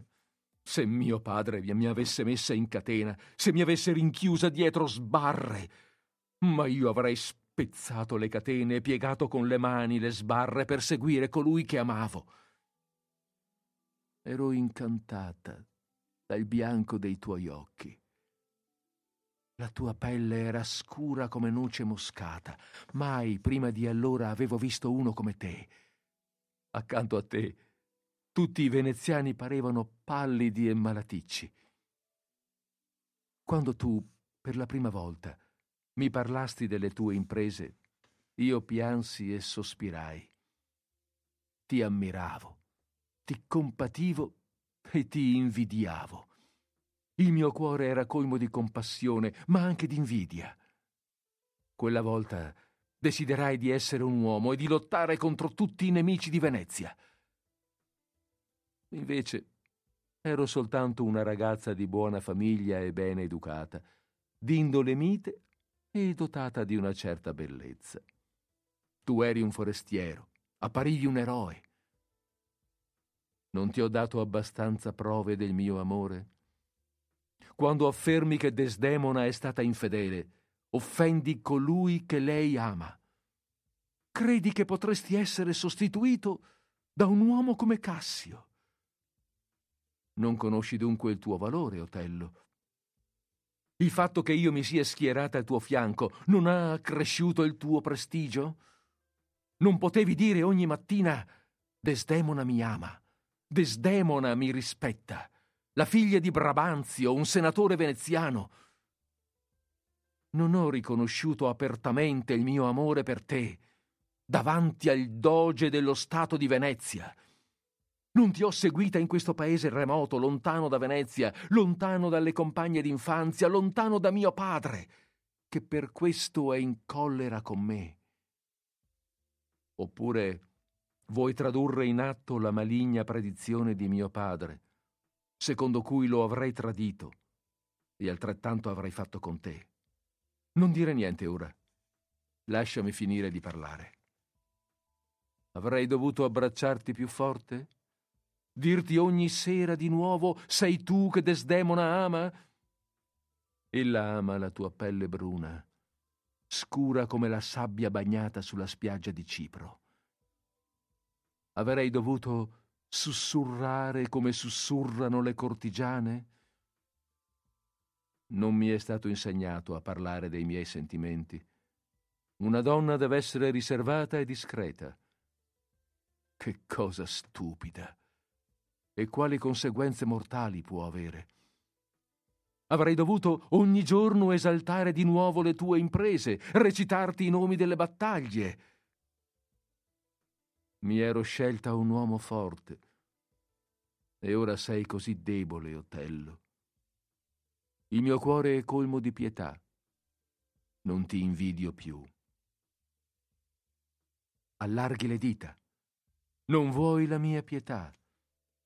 se mio padre mi avesse messa in catena, se mi avesse rinchiusa dietro sbarre, ma io avrei spezzato le catene e piegato con le mani le sbarre per seguire colui che amavo. Ero incantata dal bianco dei tuoi occhi. La tua pelle era scura come noce moscata. Mai prima di allora avevo visto uno come te. Accanto a te tutti i veneziani parevano pallidi e malaticci. Quando tu, per la prima volta, mi parlasti delle tue imprese, io piansi e sospirai. Ti ammiravo, ti compativo e ti invidiavo. Il mio cuore era colmo di compassione, ma anche di invidia. Quella volta desiderai di essere un uomo e di lottare contro tutti i nemici di Venezia. Invece ero soltanto una ragazza di buona famiglia e bene educata, d'indole mite e dotata di una certa bellezza. Tu eri un forestiero, apparivi un eroe. Non ti ho dato abbastanza prove del mio amore? Quando affermi che Desdemona è stata infedele, offendi colui che lei ama. Credi che potresti essere sostituito da un uomo come Cassio? Non conosci dunque il tuo valore, Otello. Il fatto che io mi sia schierata al tuo fianco non ha accresciuto il tuo prestigio? Non potevi dire ogni mattina Desdemona mi ama, Desdemona mi rispetta, la figlia di Brabanzio, un senatore veneziano. Non ho riconosciuto apertamente il mio amore per te davanti al doge dello Stato di Venezia. Non ti ho seguita in questo paese remoto, lontano da Venezia, lontano dalle compagne d'infanzia, lontano da mio padre, che per questo è in collera con me. Oppure vuoi tradurre in atto la maligna predizione di mio padre, secondo cui lo avrei tradito e altrettanto avrei fatto con te. Non dire niente ora. Lasciami finire di parlare. Avrei dovuto abbracciarti più forte? dirti ogni sera di nuovo sei tu che Desdemona ama? Ella ama la tua pelle bruna, scura come la sabbia bagnata sulla spiaggia di Cipro. Avrei dovuto sussurrare come sussurrano le cortigiane? Non mi è stato insegnato a parlare dei miei sentimenti. Una donna deve essere riservata e discreta. Che cosa stupida! E quali conseguenze mortali può avere? Avrei dovuto ogni giorno esaltare di nuovo le tue imprese, recitarti i nomi delle battaglie. Mi ero scelta un uomo forte, e ora sei così debole, Otello. Il mio cuore è colmo di pietà. Non ti invidio più. Allarghi le dita. Non vuoi la mia pietà.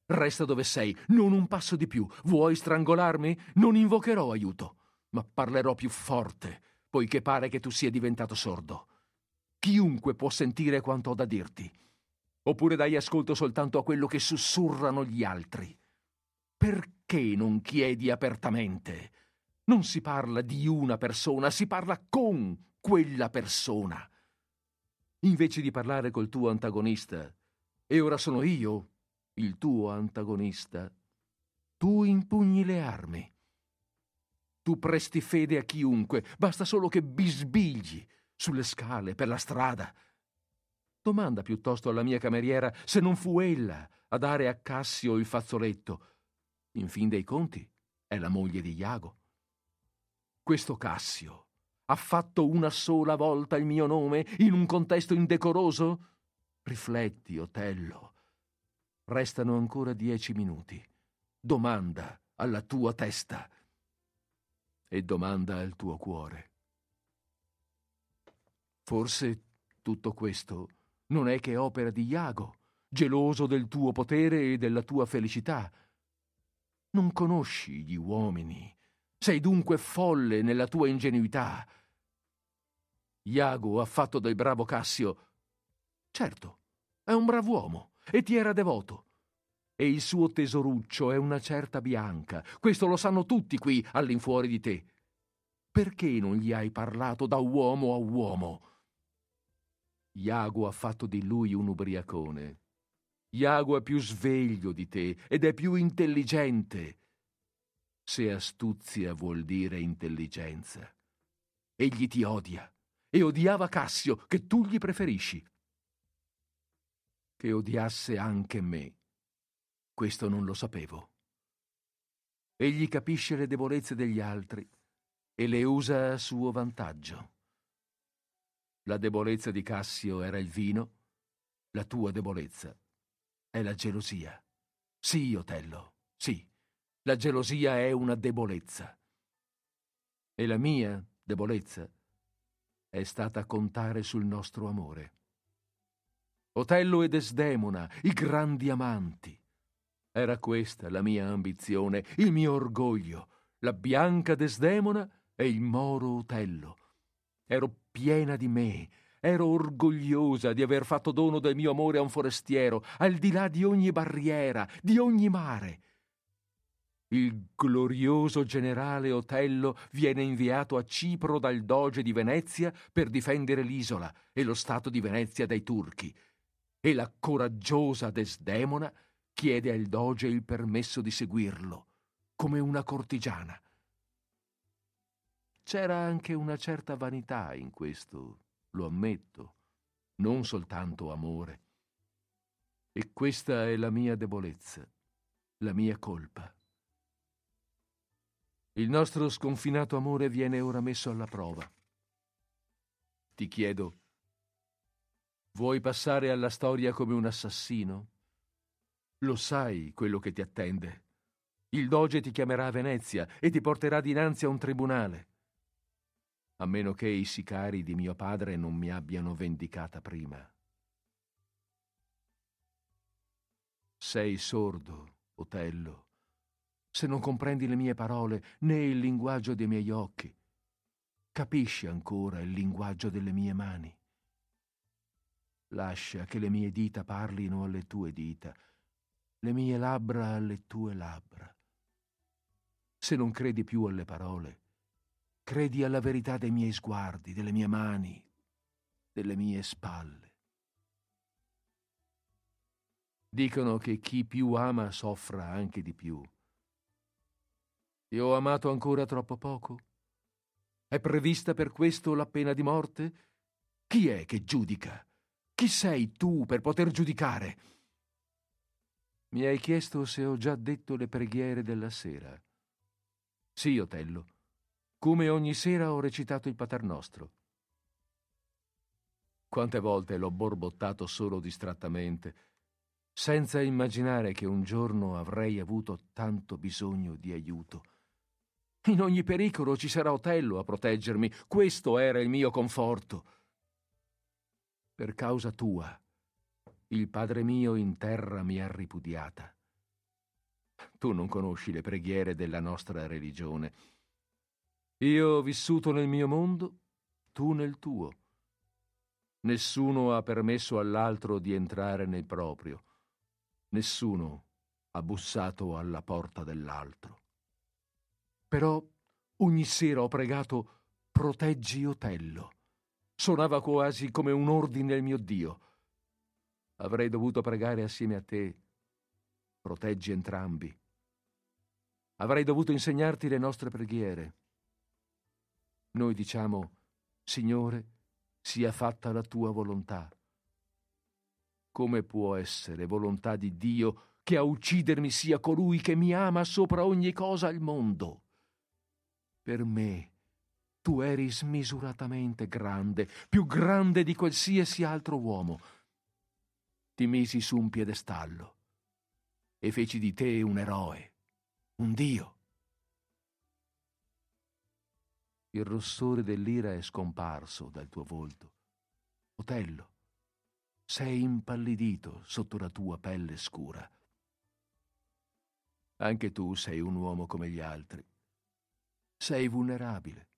Resta dove sei, non un passo di più. Vuoi strangolarmi? Non invocherò aiuto, ma parlerò più forte, poiché pare che tu sia diventato sordo. Chiunque può sentire quanto ho da dirti. Oppure dai ascolto soltanto a quello che sussurrano gli altri. Perché non chiedi apertamente? Non si parla di una persona, si parla con quella persona. Invece di parlare col tuo antagonista, e ora sono io il tuo antagonista, tu impugni le armi. Tu presti fede a chiunque, basta solo che bisbigli sulle scale, per la strada. Domanda piuttosto alla mia cameriera se non fu ella a dare a Cassio il fazzoletto. In fin dei conti, è la moglie di Iago. Questo Cassio ha fatto una sola volta il mio nome in un contesto indecoroso? Rifletti, Otello. Restano ancora dieci minuti. Domanda alla tua testa e domanda al tuo cuore. Forse tutto questo non è che opera di Iago, geloso del tuo potere e della tua felicità. Non conosci gli uomini, sei dunque folle nella tua ingenuità. Iago ha fatto del bravo Cassio. Certo, è un brav'uomo e ti era devoto. E il suo tesoruccio è una certa bianca. Questo lo sanno tutti qui all'infuori di te. Perché non gli hai parlato da uomo a uomo? Iago ha fatto di lui un ubriacone. Iago è più sveglio di te ed è più intelligente. Se astuzia vuol dire intelligenza. Egli ti odia e odiava Cassio, che tu gli preferisci che odiasse anche me. Questo non lo sapevo. Egli capisce le debolezze degli altri e le usa a suo vantaggio. La debolezza di Cassio era il vino, la tua debolezza è la gelosia. Sì, Otello, sì, la gelosia è una debolezza. E la mia debolezza è stata contare sul nostro amore. Otello e Desdemona, i grandi amanti. Era questa la mia ambizione, il mio orgoglio, la bianca Desdemona e il moro Otello. Ero piena di me, ero orgogliosa di aver fatto dono del mio amore a un forestiero, al di là di ogni barriera, di ogni mare. Il glorioso generale Otello viene inviato a Cipro dal doge di Venezia per difendere l'isola e lo stato di Venezia dai turchi e la coraggiosa Desdemona chiede al doge il permesso di seguirlo, come una cortigiana. C'era anche una certa vanità in questo, lo ammetto, non soltanto amore. E questa è la mia debolezza, la mia colpa. Il nostro sconfinato amore viene ora messo alla prova. Ti chiedo, Vuoi passare alla storia come un assassino? Lo sai quello che ti attende. Il doge ti chiamerà a Venezia e ti porterà dinanzi a un tribunale. A meno che i sicari di mio padre non mi abbiano vendicata prima. Sei sordo, Otello, se non comprendi le mie parole né il linguaggio dei miei occhi. Capisci ancora il linguaggio delle mie mani? Lascia che le mie dita parlino alle tue dita, le mie labbra alle tue labbra. Se non credi più alle parole, credi alla verità dei miei sguardi, delle mie mani, delle mie spalle. Dicono che chi più ama soffra anche di più. Io ho amato ancora troppo poco? È prevista per questo la pena di morte? Chi è che giudica? Chi sei tu per poter giudicare? Mi hai chiesto se ho già detto le preghiere della sera. Sì, Otello. Come ogni sera ho recitato il Paternostro. Quante volte l'ho borbottato solo distrattamente, senza immaginare che un giorno avrei avuto tanto bisogno di aiuto. In ogni pericolo ci sarà Otello a proteggermi, questo era il mio conforto. Per causa tua, il Padre mio in terra mi ha ripudiata. Tu non conosci le preghiere della nostra religione. Io ho vissuto nel mio mondo, tu nel tuo. Nessuno ha permesso all'altro di entrare nel proprio. Nessuno ha bussato alla porta dell'altro. Però ogni sera ho pregato proteggi Otello. Suonava quasi come un ordine il mio Dio. Avrei dovuto pregare assieme a te. Proteggi entrambi. Avrei dovuto insegnarti le nostre preghiere. Noi diciamo, Signore, sia fatta la tua volontà. Come può essere volontà di Dio che a uccidermi sia colui che mi ama sopra ogni cosa al mondo? Per me tu eri smisuratamente grande, più grande di qualsiasi altro uomo. Ti misi su un piedestallo e feci di te un eroe, un dio. Il rossore dell'ira è scomparso dal tuo volto. Otello, sei impallidito sotto la tua pelle scura. Anche tu sei un uomo come gli altri. Sei vulnerabile.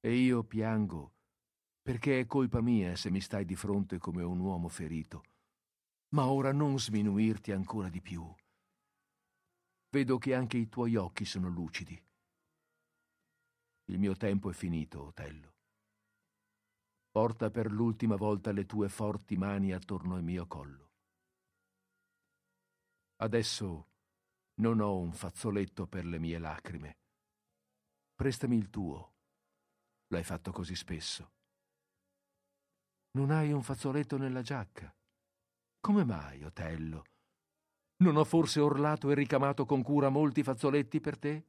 E io piango perché è colpa mia se mi stai di fronte come un uomo ferito. Ma ora non sminuirti ancora di più. Vedo che anche i tuoi occhi sono lucidi. Il mio tempo è finito, Otello. Porta per l'ultima volta le tue forti mani attorno al mio collo. Adesso non ho un fazzoletto per le mie lacrime. Prestami il tuo. L'hai fatto così spesso. Non hai un fazzoletto nella giacca. Come mai, Otello? Non ho forse orlato e ricamato con cura molti fazzoletti per te?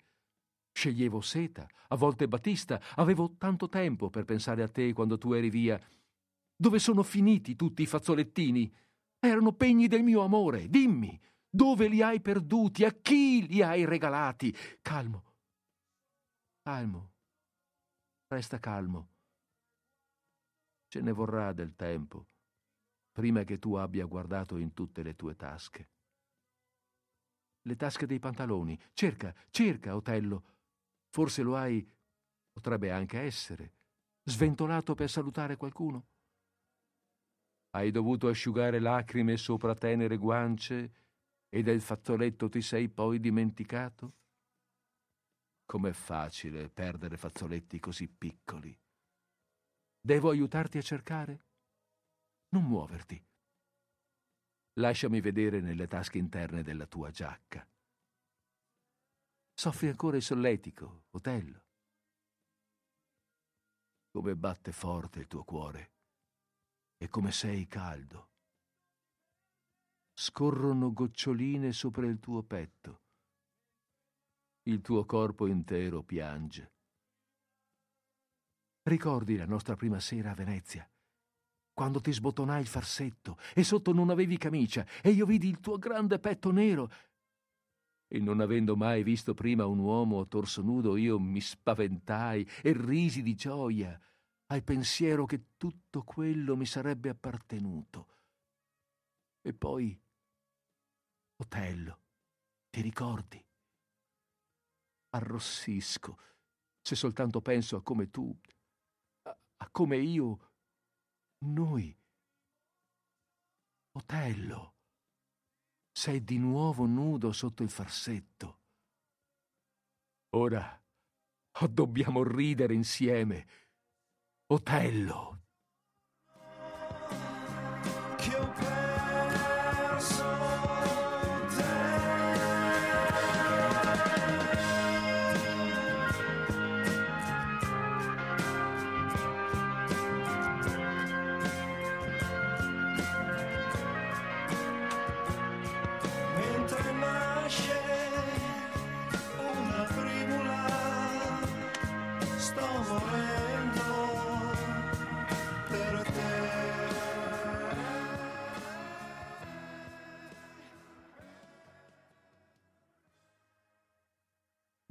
Sceglievo seta, a volte batista, avevo tanto tempo per pensare a te quando tu eri via. Dove sono finiti tutti i fazzolettini? Erano pegni del mio amore. Dimmi, dove li hai perduti? A chi li hai regalati? Calmo. Calmo. Resta calmo. Ce ne vorrà del tempo, prima che tu abbia guardato in tutte le tue tasche. Le tasche dei pantaloni. Cerca, cerca, Otello Forse lo hai, potrebbe anche essere, sventolato per salutare qualcuno? Hai dovuto asciugare lacrime sopra tenere guance e del fazzoletto ti sei poi dimenticato? Com'è facile perdere fazzoletti così piccoli. Devo aiutarti a cercare? Non muoverti. Lasciami vedere nelle tasche interne della tua giacca. Soffri ancora il solletico, Otello. Come batte forte il tuo cuore e come sei caldo. Scorrono goccioline sopra il tuo petto. Il tuo corpo intero piange. Ricordi la nostra prima sera a Venezia? Quando ti sbottonai il farsetto e sotto non avevi camicia e io vidi il tuo grande petto nero e non avendo mai visto prima un uomo a torso nudo, io mi spaventai e risi di gioia al pensiero che tutto quello mi sarebbe appartenuto. E poi, Otello, ti ricordi? Arrossisco se soltanto penso a come tu, a, a come io, noi. Otello sei di nuovo nudo sotto il farsetto. Ora, dobbiamo ridere insieme. Otello,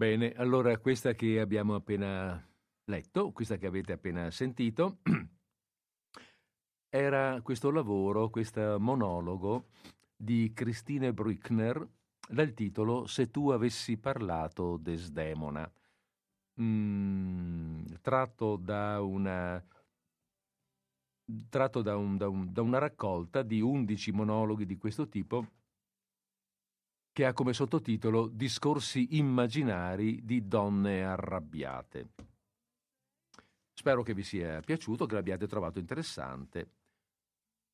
Bene, allora questa che abbiamo appena letto, questa che avete appena sentito, <clears throat> era questo lavoro, questo monologo di Christine Brückner dal titolo Se tu avessi parlato Desdemona, mm, tratto da una tratto da, un, da, un, da una raccolta di 11 monologhi di questo tipo che ha come sottotitolo Discorsi immaginari di donne arrabbiate. Spero che vi sia piaciuto, che l'abbiate trovato interessante.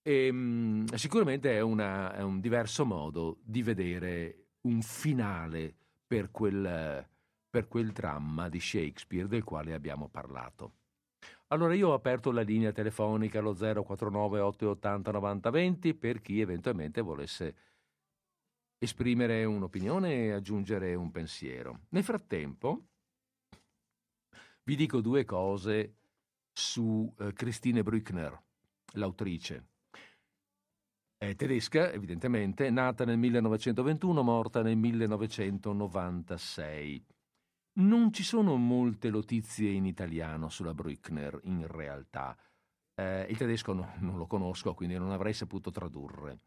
E, um, sicuramente è, una, è, un diverso modo di vedere un finale per quel, per quel dramma di Shakespeare del quale abbiamo parlato. Allora io ho aperto la linea telefonica allo 049 880 9020 per chi eventualmente volesse esprimere un'opinione e aggiungere un pensiero. Nel frattempo vi dico due cose su eh, Christine Brückner, l'autrice. È tedesca, evidentemente, nata nel 1921, morta nel 1996. Non ci sono molte notizie in italiano sulla Brückner, in realtà. Eh, il tedesco no, non lo conosco, quindi non avrei saputo tradurre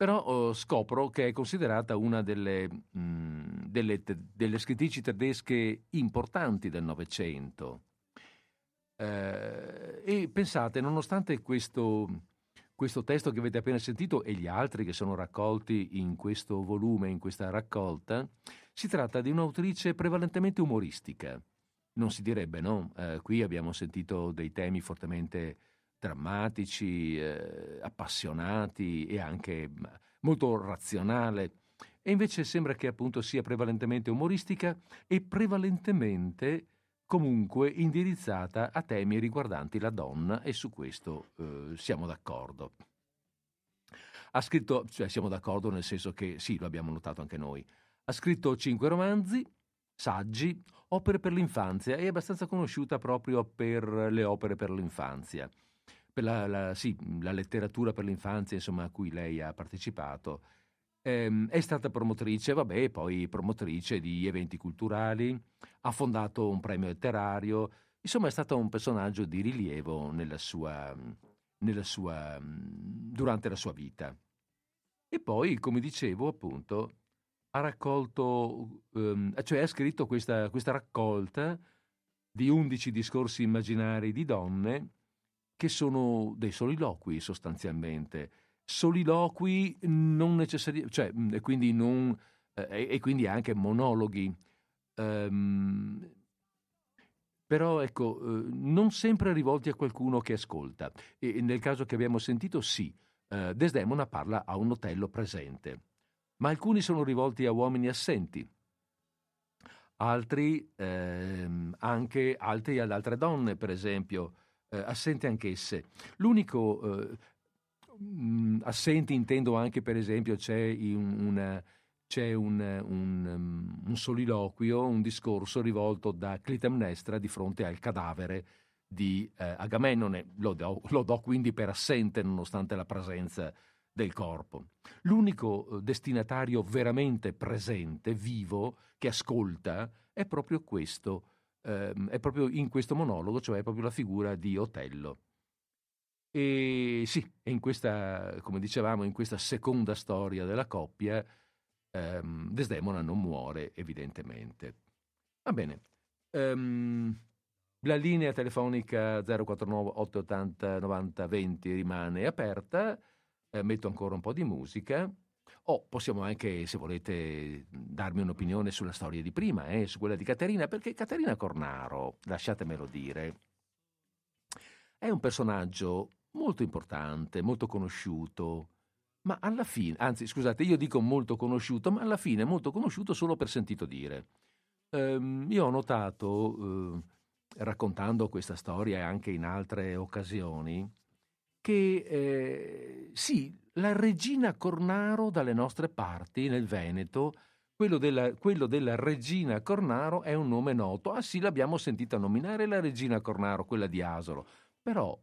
però oh, scopro che è considerata una delle, mh, mm, delle, delle scrittrici tedesche importanti del Novecento. Eh, e pensate, nonostante questo, questo testo che avete appena sentito e gli altri che sono raccolti in questo volume, in questa raccolta, si tratta di un'autrice prevalentemente umoristica. Non si direbbe, no? Eh, qui abbiamo sentito dei temi fortemente drammatici, eh, appassionati e anche molto razionale. E invece sembra che appunto sia prevalentemente umoristica e prevalentemente comunque indirizzata a temi riguardanti la donna e su questo eh, siamo d'accordo. Ha scritto, cioè siamo d'accordo nel senso che sì, lo abbiamo notato anche noi, ha scritto cinque romanzi, saggi, opere per l'infanzia e è abbastanza conosciuta proprio per le opere per l'infanzia la, la, sì, la letteratura per l'infanzia insomma, a cui lei ha partecipato. Ehm, è stata promotrice, vabbè, poi promotrice di eventi culturali, ha fondato un premio letterario, insomma è stata un personaggio di rilievo nella sua, nella sua, durante la sua vita. E poi, come dicevo, appunto, ha raccolto, um, cioè ha scritto questa, questa raccolta di undici discorsi immaginari di donne che sono dei soliloqui sostanzialmente. Soliloqui non necessariamente, cioè, e quindi, non, eh, e quindi anche monologhi. Um, però ecco, eh, non sempre rivolti a qualcuno che ascolta. E nel caso che abbiamo sentito, sì, eh, Desdemona parla a un Otello presente, ma alcuni sono rivolti a uomini assenti, altri ehm, anche altri ad altre donne, per esempio eh, assente anch'esse. L'unico eh, mh, assente intendo anche per esempio c'è una, c'è un, un, um, un, soliloquio, un discorso rivolto da Clitemnestra di fronte al cadavere di eh, Agamennone. Lo do, lo do, quindi per assente nonostante la presenza del corpo. L'unico eh, destinatario veramente presente, vivo, che ascolta, è proprio questo ehm, è proprio in questo monologo, cioè proprio la figura di Otello. E sì, in questa, come dicevamo, in questa seconda storia della coppia, ehm, Desdemona non muore, evidentemente. Va bene. Um, la linea telefonica 049 880 90 20 rimane aperta. Eh, metto ancora un po' di musica. O possiamo anche, se volete, darmi un'opinione sulla storia di prima, eh, su quella di Caterina, perché Caterina Cornaro, lasciatemelo dire, è un personaggio molto importante, molto conosciuto, ma alla fine, anzi scusate, io dico molto conosciuto, ma alla fine molto conosciuto solo per sentito dire. Ehm, io ho notato, eh, raccontando questa storia anche in altre occasioni, che eh, sì, la regina Cornaro dalle nostre parti, nel Veneto, quello della, quello della, regina Cornaro è un nome noto. Ah sì, l'abbiamo sentita nominare la regina Cornaro, quella di Asolo. Però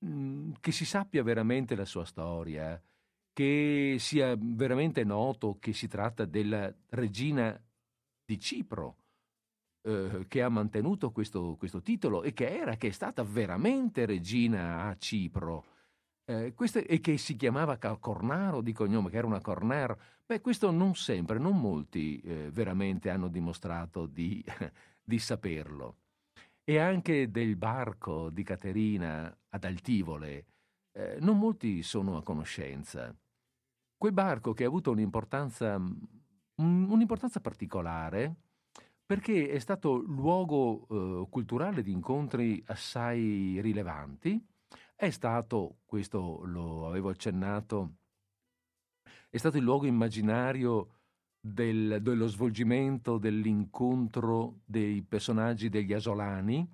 mh, mm, che si sappia veramente la sua storia, che sia veramente noto che si tratta della regina di Cipro, eh, che ha mantenuto questo, questo, titolo e che era, che è stata veramente regina a Cipro. Eh, questo, e che si chiamava Cornaro di cognome, che era una Corner, beh, questo non sempre, non molti eh, veramente hanno dimostrato di, <laughs> di saperlo e anche del barco di Caterina ad Altivole, eh, non molti sono a conoscenza. Quel barco che ha avuto un'importanza, un'importanza particolare perché è stato luogo eh, culturale di incontri assai rilevanti, è stato, questo lo avevo accennato, è stato il luogo immaginario del, dello svolgimento dell'incontro dei personaggi degli Asolani,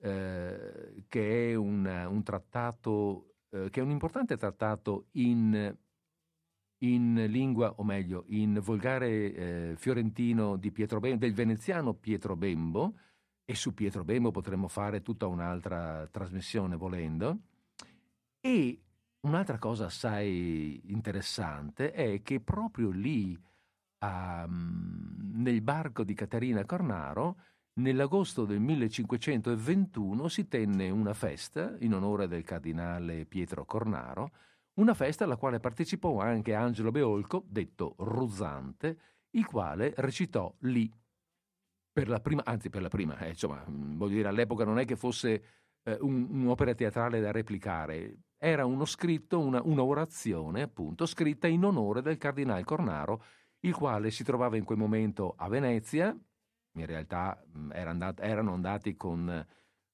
eh, che è un, un trattato, eh, che è un importante trattato in, in lingua, o meglio, in volgare eh, fiorentino Bembo, del veneziano Pietro Bembo, e su Pietro Bembo potremmo fare tutta un'altra trasmissione volendo. E un'altra cosa assai interessante è che proprio lì a, nel barco di Caterina Cornaro, nell'agosto del 1521 si tenne una festa in onore del cardinale Pietro Cornaro, una festa alla quale partecipò anche Angelo Beolco, detto Ruzzante, il quale recitò lì. Per la prima, anzi per la prima, eh, insomma, voglio dire, all'epoca non è che fosse eh, un, un'opera teatrale da replicare, era uno scritto, una, un'orazione appunto, scritta in onore del cardinale Cornaro il quale si trovava in quel momento a Venezia, in realtà era andat- erano andati con,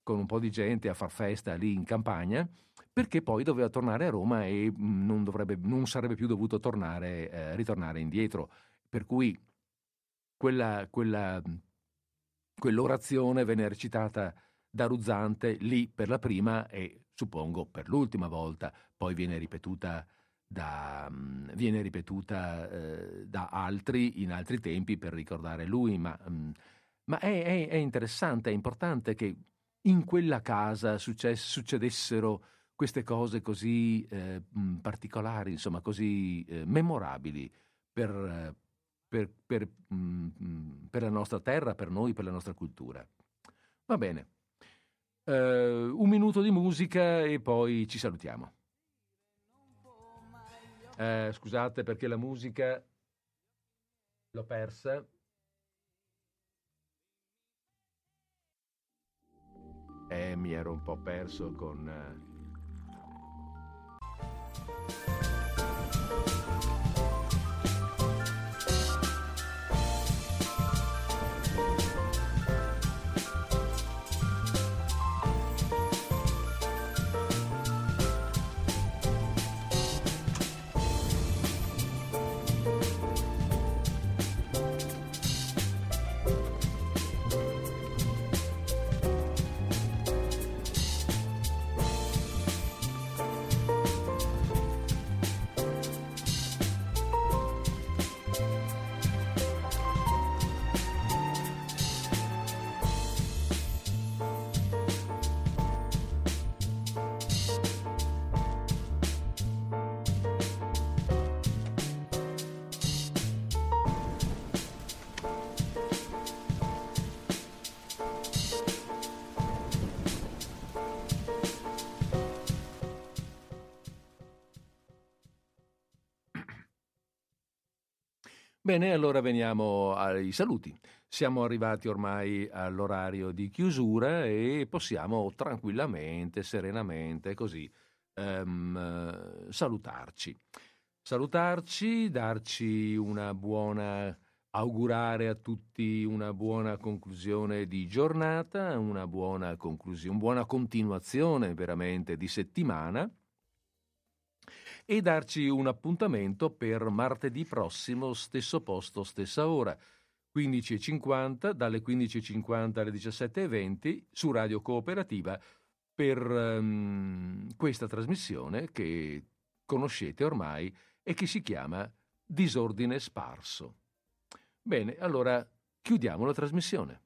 con, un po' di gente a far festa lì in campagna, perché poi doveva tornare a Roma e non, dovrebbe, non sarebbe più dovuto tornare, eh, ritornare indietro. Per cui quella, quella, quell'orazione venne recitata da Ruzzante lì per la prima e suppongo per l'ultima volta, poi viene ripetuta da, mhmm, viene ripetuta eh, da altri in altri tempi per ricordare lui, ma, ma è, è, è, interessante, è importante che in quella casa success- succedessero queste cose così eh, particolari, insomma così eh, memorabili per, per, per, mh, per, la nostra terra, per noi, per la nostra cultura. Va bene, uh, un minuto di musica e poi ci salutiamo. Eh, scusate perché la musica l'ho persa. Eh, mi ero un po' perso con... Eh... Thank you. Bene, allora veniamo ai saluti. Siamo arrivati ormai all'orario di chiusura e possiamo tranquillamente, serenamente, così, um, salutarci. salutarci, darci una buona augurare a tutti una buona conclusione di giornata, una buona conclusione, una buona continuazione veramente di settimana e darci un appuntamento per martedì prossimo, stesso posto, stessa ora. 15.50, dalle 15.50 alle 17.20 su Radio Cooperativa per um, questa trasmissione che conoscete ormai e che si chiama Disordine Sparso. Bene, allora chiudiamo la trasmissione.